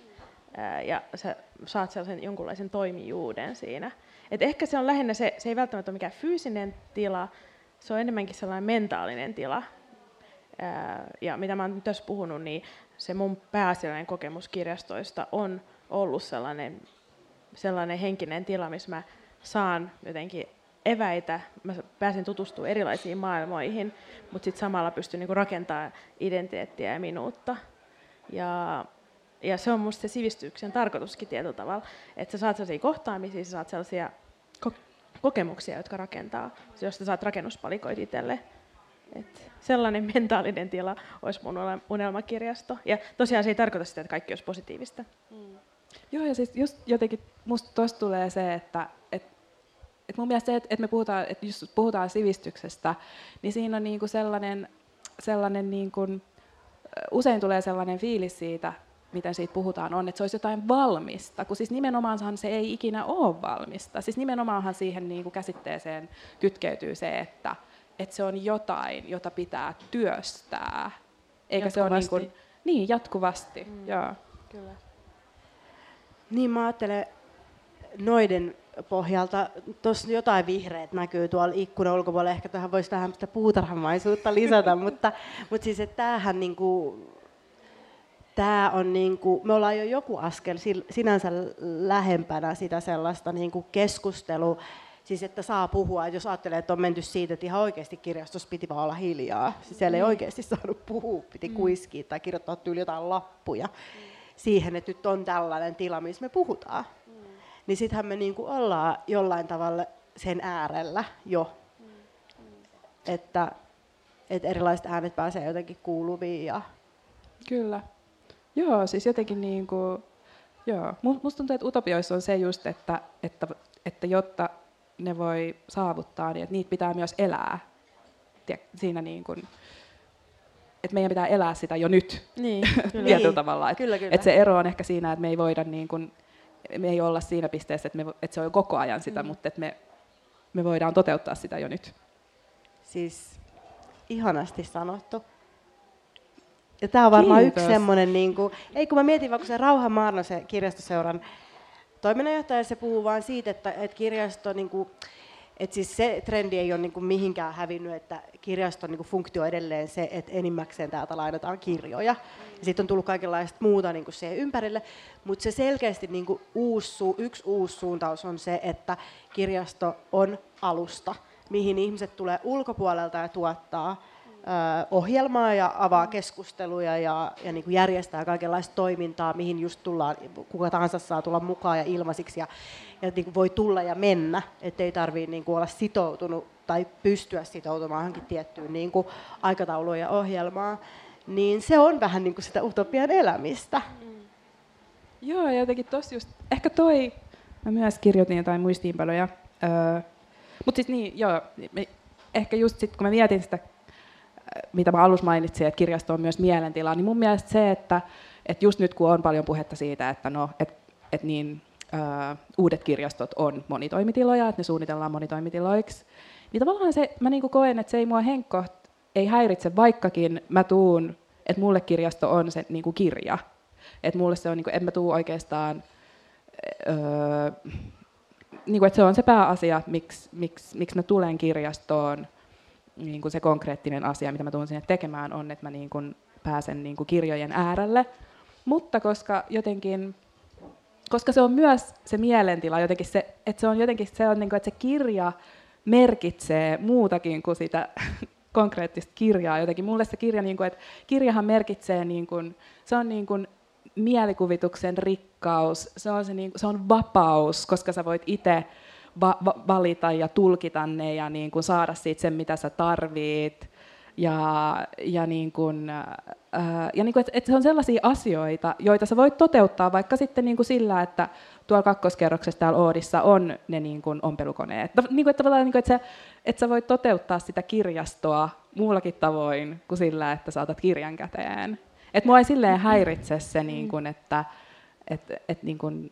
Speaker 4: ja sä saat sellaisen jonkunlaisen toimijuuden siinä. Et ehkä se on lähinnä se, se ei välttämättä ole mikään fyysinen tila, se on enemmänkin sellainen mentaalinen tila. Ja mitä mä oon tässä puhunut, niin se mun pääasiallinen kokemus kirjastoista on ollut sellainen, sellainen henkinen tila, missä mä saan jotenkin eväitä, mä pääsen tutustumaan erilaisiin maailmoihin, mutta sitten samalla pystyn niinku rakentamaan identiteettiä ja minuutta. Ja, ja se on musta se sivistyksen tarkoituskin tietyllä tavalla, että sä saat sellaisia kohtaamisia, sä saat sellaisia kokemuksia, jotka rakentaa, josta saat rakennuspalikoita itselle. Et sellainen mentaalinen tila olisi mun unelmakirjasto. Ja tosiaan se ei tarkoita sitä, että kaikki olisi positiivista. Mm.
Speaker 3: Joo, ja siis just jotenkin musta tuosta tulee se, että et, et mun mielestä se, että et me puhutaan, että just puhutaan sivistyksestä, niin siinä on niinku sellainen, sellainen niinku, usein tulee sellainen fiilis siitä, miten siitä puhutaan, on, että se olisi jotain valmista, kun siis nimenomaanhan se ei ikinä ole valmista. Siis nimenomaanhan siihen niin kuin käsitteeseen kytkeytyy se, että, että se on jotain, jota pitää työstää. Eikä jatkuvasti. se ole niin, kuin, niin jatkuvasti. Mm. Joo.
Speaker 2: Kyllä. Niin mä ajattelen noiden pohjalta, tuossa jotain vihreät näkyy tuolla ikkunan ulkopuolella, ehkä tähän voisi vähän puutarhamaisuutta lisätä, mutta, mutta siis että tämähän niinku, tämä on niinku, me ollaan jo joku askel sinänsä lähempänä sitä sellaista niinku keskustelua, Siis että saa puhua, jos ajattelee, että on menty siitä, että ihan oikeasti kirjastossa piti vaan olla hiljaa. Siis siellä ei mm. oikeasti saanut puhua, piti mm. kuiskia tai kirjoittaa tyyli jotain lappuja siihen, että nyt on tällainen tila, missä me puhutaan. Mm. Niin sittenhän me niinku ollaan jollain tavalla sen äärellä jo. Mm. Että, että erilaiset äänet pääsee jotenkin kuuluviin. Ja...
Speaker 3: Kyllä. Joo, siis jotenkin niin kuin, joo. Musta tuntuu, että utopioissa on se just, että, että, että jotta ne voi saavuttaa, niin että niitä pitää myös elää. Siinä niin kuin, että meidän pitää elää sitä jo nyt
Speaker 2: niin,
Speaker 3: kyllä. tietyllä niin. tavalla. Että kyllä, kyllä. Et se ero on ehkä siinä, että me ei voida niin kuin, me ei olla siinä pisteessä, että, me, että se on koko ajan sitä, mm. mutta että me, me voidaan toteuttaa sitä jo nyt.
Speaker 2: Siis ihanasti sanottu. Ja tämä on varmaan Kiitos. yksi semmoinen, niin kuin, ei kun mä mietin vaikka se Rauha Maarnosen kirjastoseuran toiminnanjohtaja, se puhuu vain siitä, että, että kirjasto, niin kuin, että siis se trendi ei ole niin kuin mihinkään hävinnyt, että kirjaston niin kuin funktio edelleen se, että enimmäkseen täältä lainataan kirjoja. Ja sitten on tullut kaikenlaista muuta niin kuin siihen ympärille, mutta se selkeästi niin kuin uusi, yksi uusi suuntaus on se, että kirjasto on alusta, mihin ihmiset tulee ulkopuolelta ja tuottaa ohjelmaa ja avaa keskusteluja ja, ja niin kuin järjestää kaikenlaista toimintaa, mihin just tullaan, kuka tahansa saa tulla mukaan ja ilmaisiksi ja, ja niin kuin voi tulla ja mennä, ettei tarvitse niin olla sitoutunut tai pystyä sitoutumaan johonkin tiettyyn niin kuin aikatauluun ja ohjelmaan, niin se on vähän niin kuin sitä utopian elämistä. Mm.
Speaker 3: Joo, jotenkin tossa just, ehkä toi, mä myös kirjoitin jotain muistiinpanoja, öö, mutta siis niin, joo, me, ehkä just sit kun mä mietin sitä mitä mä alussa mainitsin, että kirjasto on myös mielentila, niin mun mielestä se, että, että just nyt kun on paljon puhetta siitä, että no, et, et niin, uh, uudet kirjastot on monitoimitiloja, että ne suunnitellaan monitoimitiloiksi, niin tavallaan se, mä niin koen, että se ei mua henkko ei häiritse, vaikkakin mä tuun, että mulle kirjasto on se niin kuin kirja. Että mulle se on, niin kuin, en mä tuu oikeastaan, öö, niin kuin, että se on se pääasia, miksi, miksi, miksi mä tulen kirjastoon, niin kuin se konkreettinen asia, mitä mä tulen sinne tekemään, on, että mä niin kuin pääsen niin kuin kirjojen äärelle. Mutta koska jotenkin, koska se on myös se mielentila, jotenkin se, että se on jotenkin se, on niin kuin, että se kirja merkitsee muutakin kuin sitä konkreettista kirjaa. Jotenkin mulle se kirja, niin kuin, että kirjahan merkitsee, niin kuin, se on niin kuin mielikuvituksen rikkaus, se on, se, niin, se on vapaus, koska sä voit itse va- va- valita ja tulkita ne ja niin kuin saada siitä sen, mitä sä tarvit. Ja, ja, niin kuin, ää, ja niin kuin, että, että se on sellaisia asioita, joita sä voit toteuttaa vaikka sitten niin kuin sillä, että tuolla kakkoskerroksessa täällä Oodissa on ne niin kuin ompelukoneet. Niin kuin, että, niin kuin, että, sä, että sä voit toteuttaa sitä kirjastoa muullakin tavoin kuin sillä, että saatat kirjan käteen. Että mua ei silleen häiritse se, niin kuin, että, että, että niin kuin,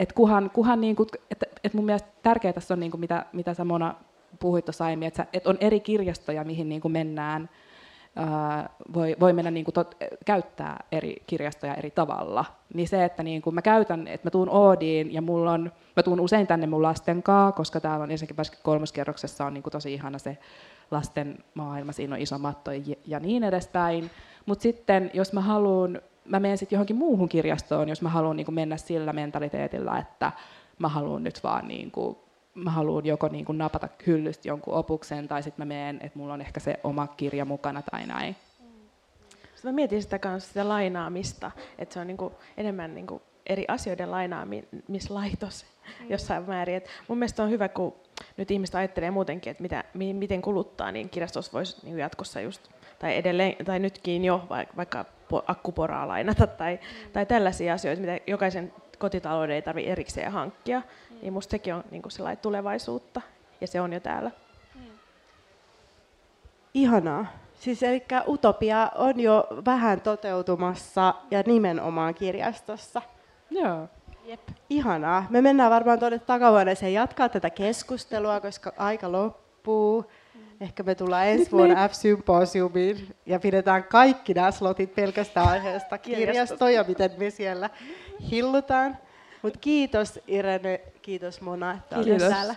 Speaker 3: et kuhan, kuhan niin kuin, että, että mun mielestä tärkeää tässä on, niin kuin mitä, mitä sä Mona puhuit tuossa aiemmin, että, että on eri kirjastoja, mihin niin kuin mennään, ää, voi, voi mennä niin kuin tot, käyttää eri kirjastoja eri tavalla. Niin se, että niin kuin mä käytän, että mä tuun Oodiin ja mulla on, mä tuun usein tänne mun lasten kanssa, koska täällä on ensinnäkin kolmoskerroksessa on niin kuin tosi ihana se lasten maailma, siinä on iso matto ja niin edespäin. Mutta sitten jos mä haluan mä menen sitten johonkin muuhun kirjastoon, jos mä haluan niin mennä sillä mentaliteetillä, että mä haluan nyt vaan niin kuin, mä haluan joko niin kuin napata hyllystä jonkun opuksen, tai sitten mä menen, että mulla on ehkä se oma kirja mukana tai näin.
Speaker 4: Sitten mä mietin sitä kanssa sitä lainaamista, että se on niin kuin enemmän niin kuin eri asioiden lainaamislaitos mm. jossain määrin. Et mun mielestä on hyvä, kun nyt ihmiset ajattelee muutenkin, että mitä, miten kuluttaa, niin kirjastossa voisi niin jatkossa just, tai edelleen, tai nytkin jo vaikka akkuporaa lainata tai, mm. tai tällaisia asioita, mitä jokaisen kotitalouden ei tarvitse erikseen hankkia. Mm. Niin musta sekin on niin kuin tulevaisuutta ja se on jo täällä. Mm.
Speaker 2: Ihanaa. Siis eli utopia on jo vähän toteutumassa ja nimenomaan kirjastossa.
Speaker 3: Joo.
Speaker 2: Jep. Ihanaa. Me mennään varmaan tuonne takahuoneeseen jatkaa tätä keskustelua, koska aika loppuu. Ehkä me tullaan ensi vuonna F-symposiumiin ja pidetään kaikki nämä slotit pelkästään aiheesta kirjastoja, miten me siellä hillutaan. Mutta kiitos Irene, kiitos Mona, että olit täällä.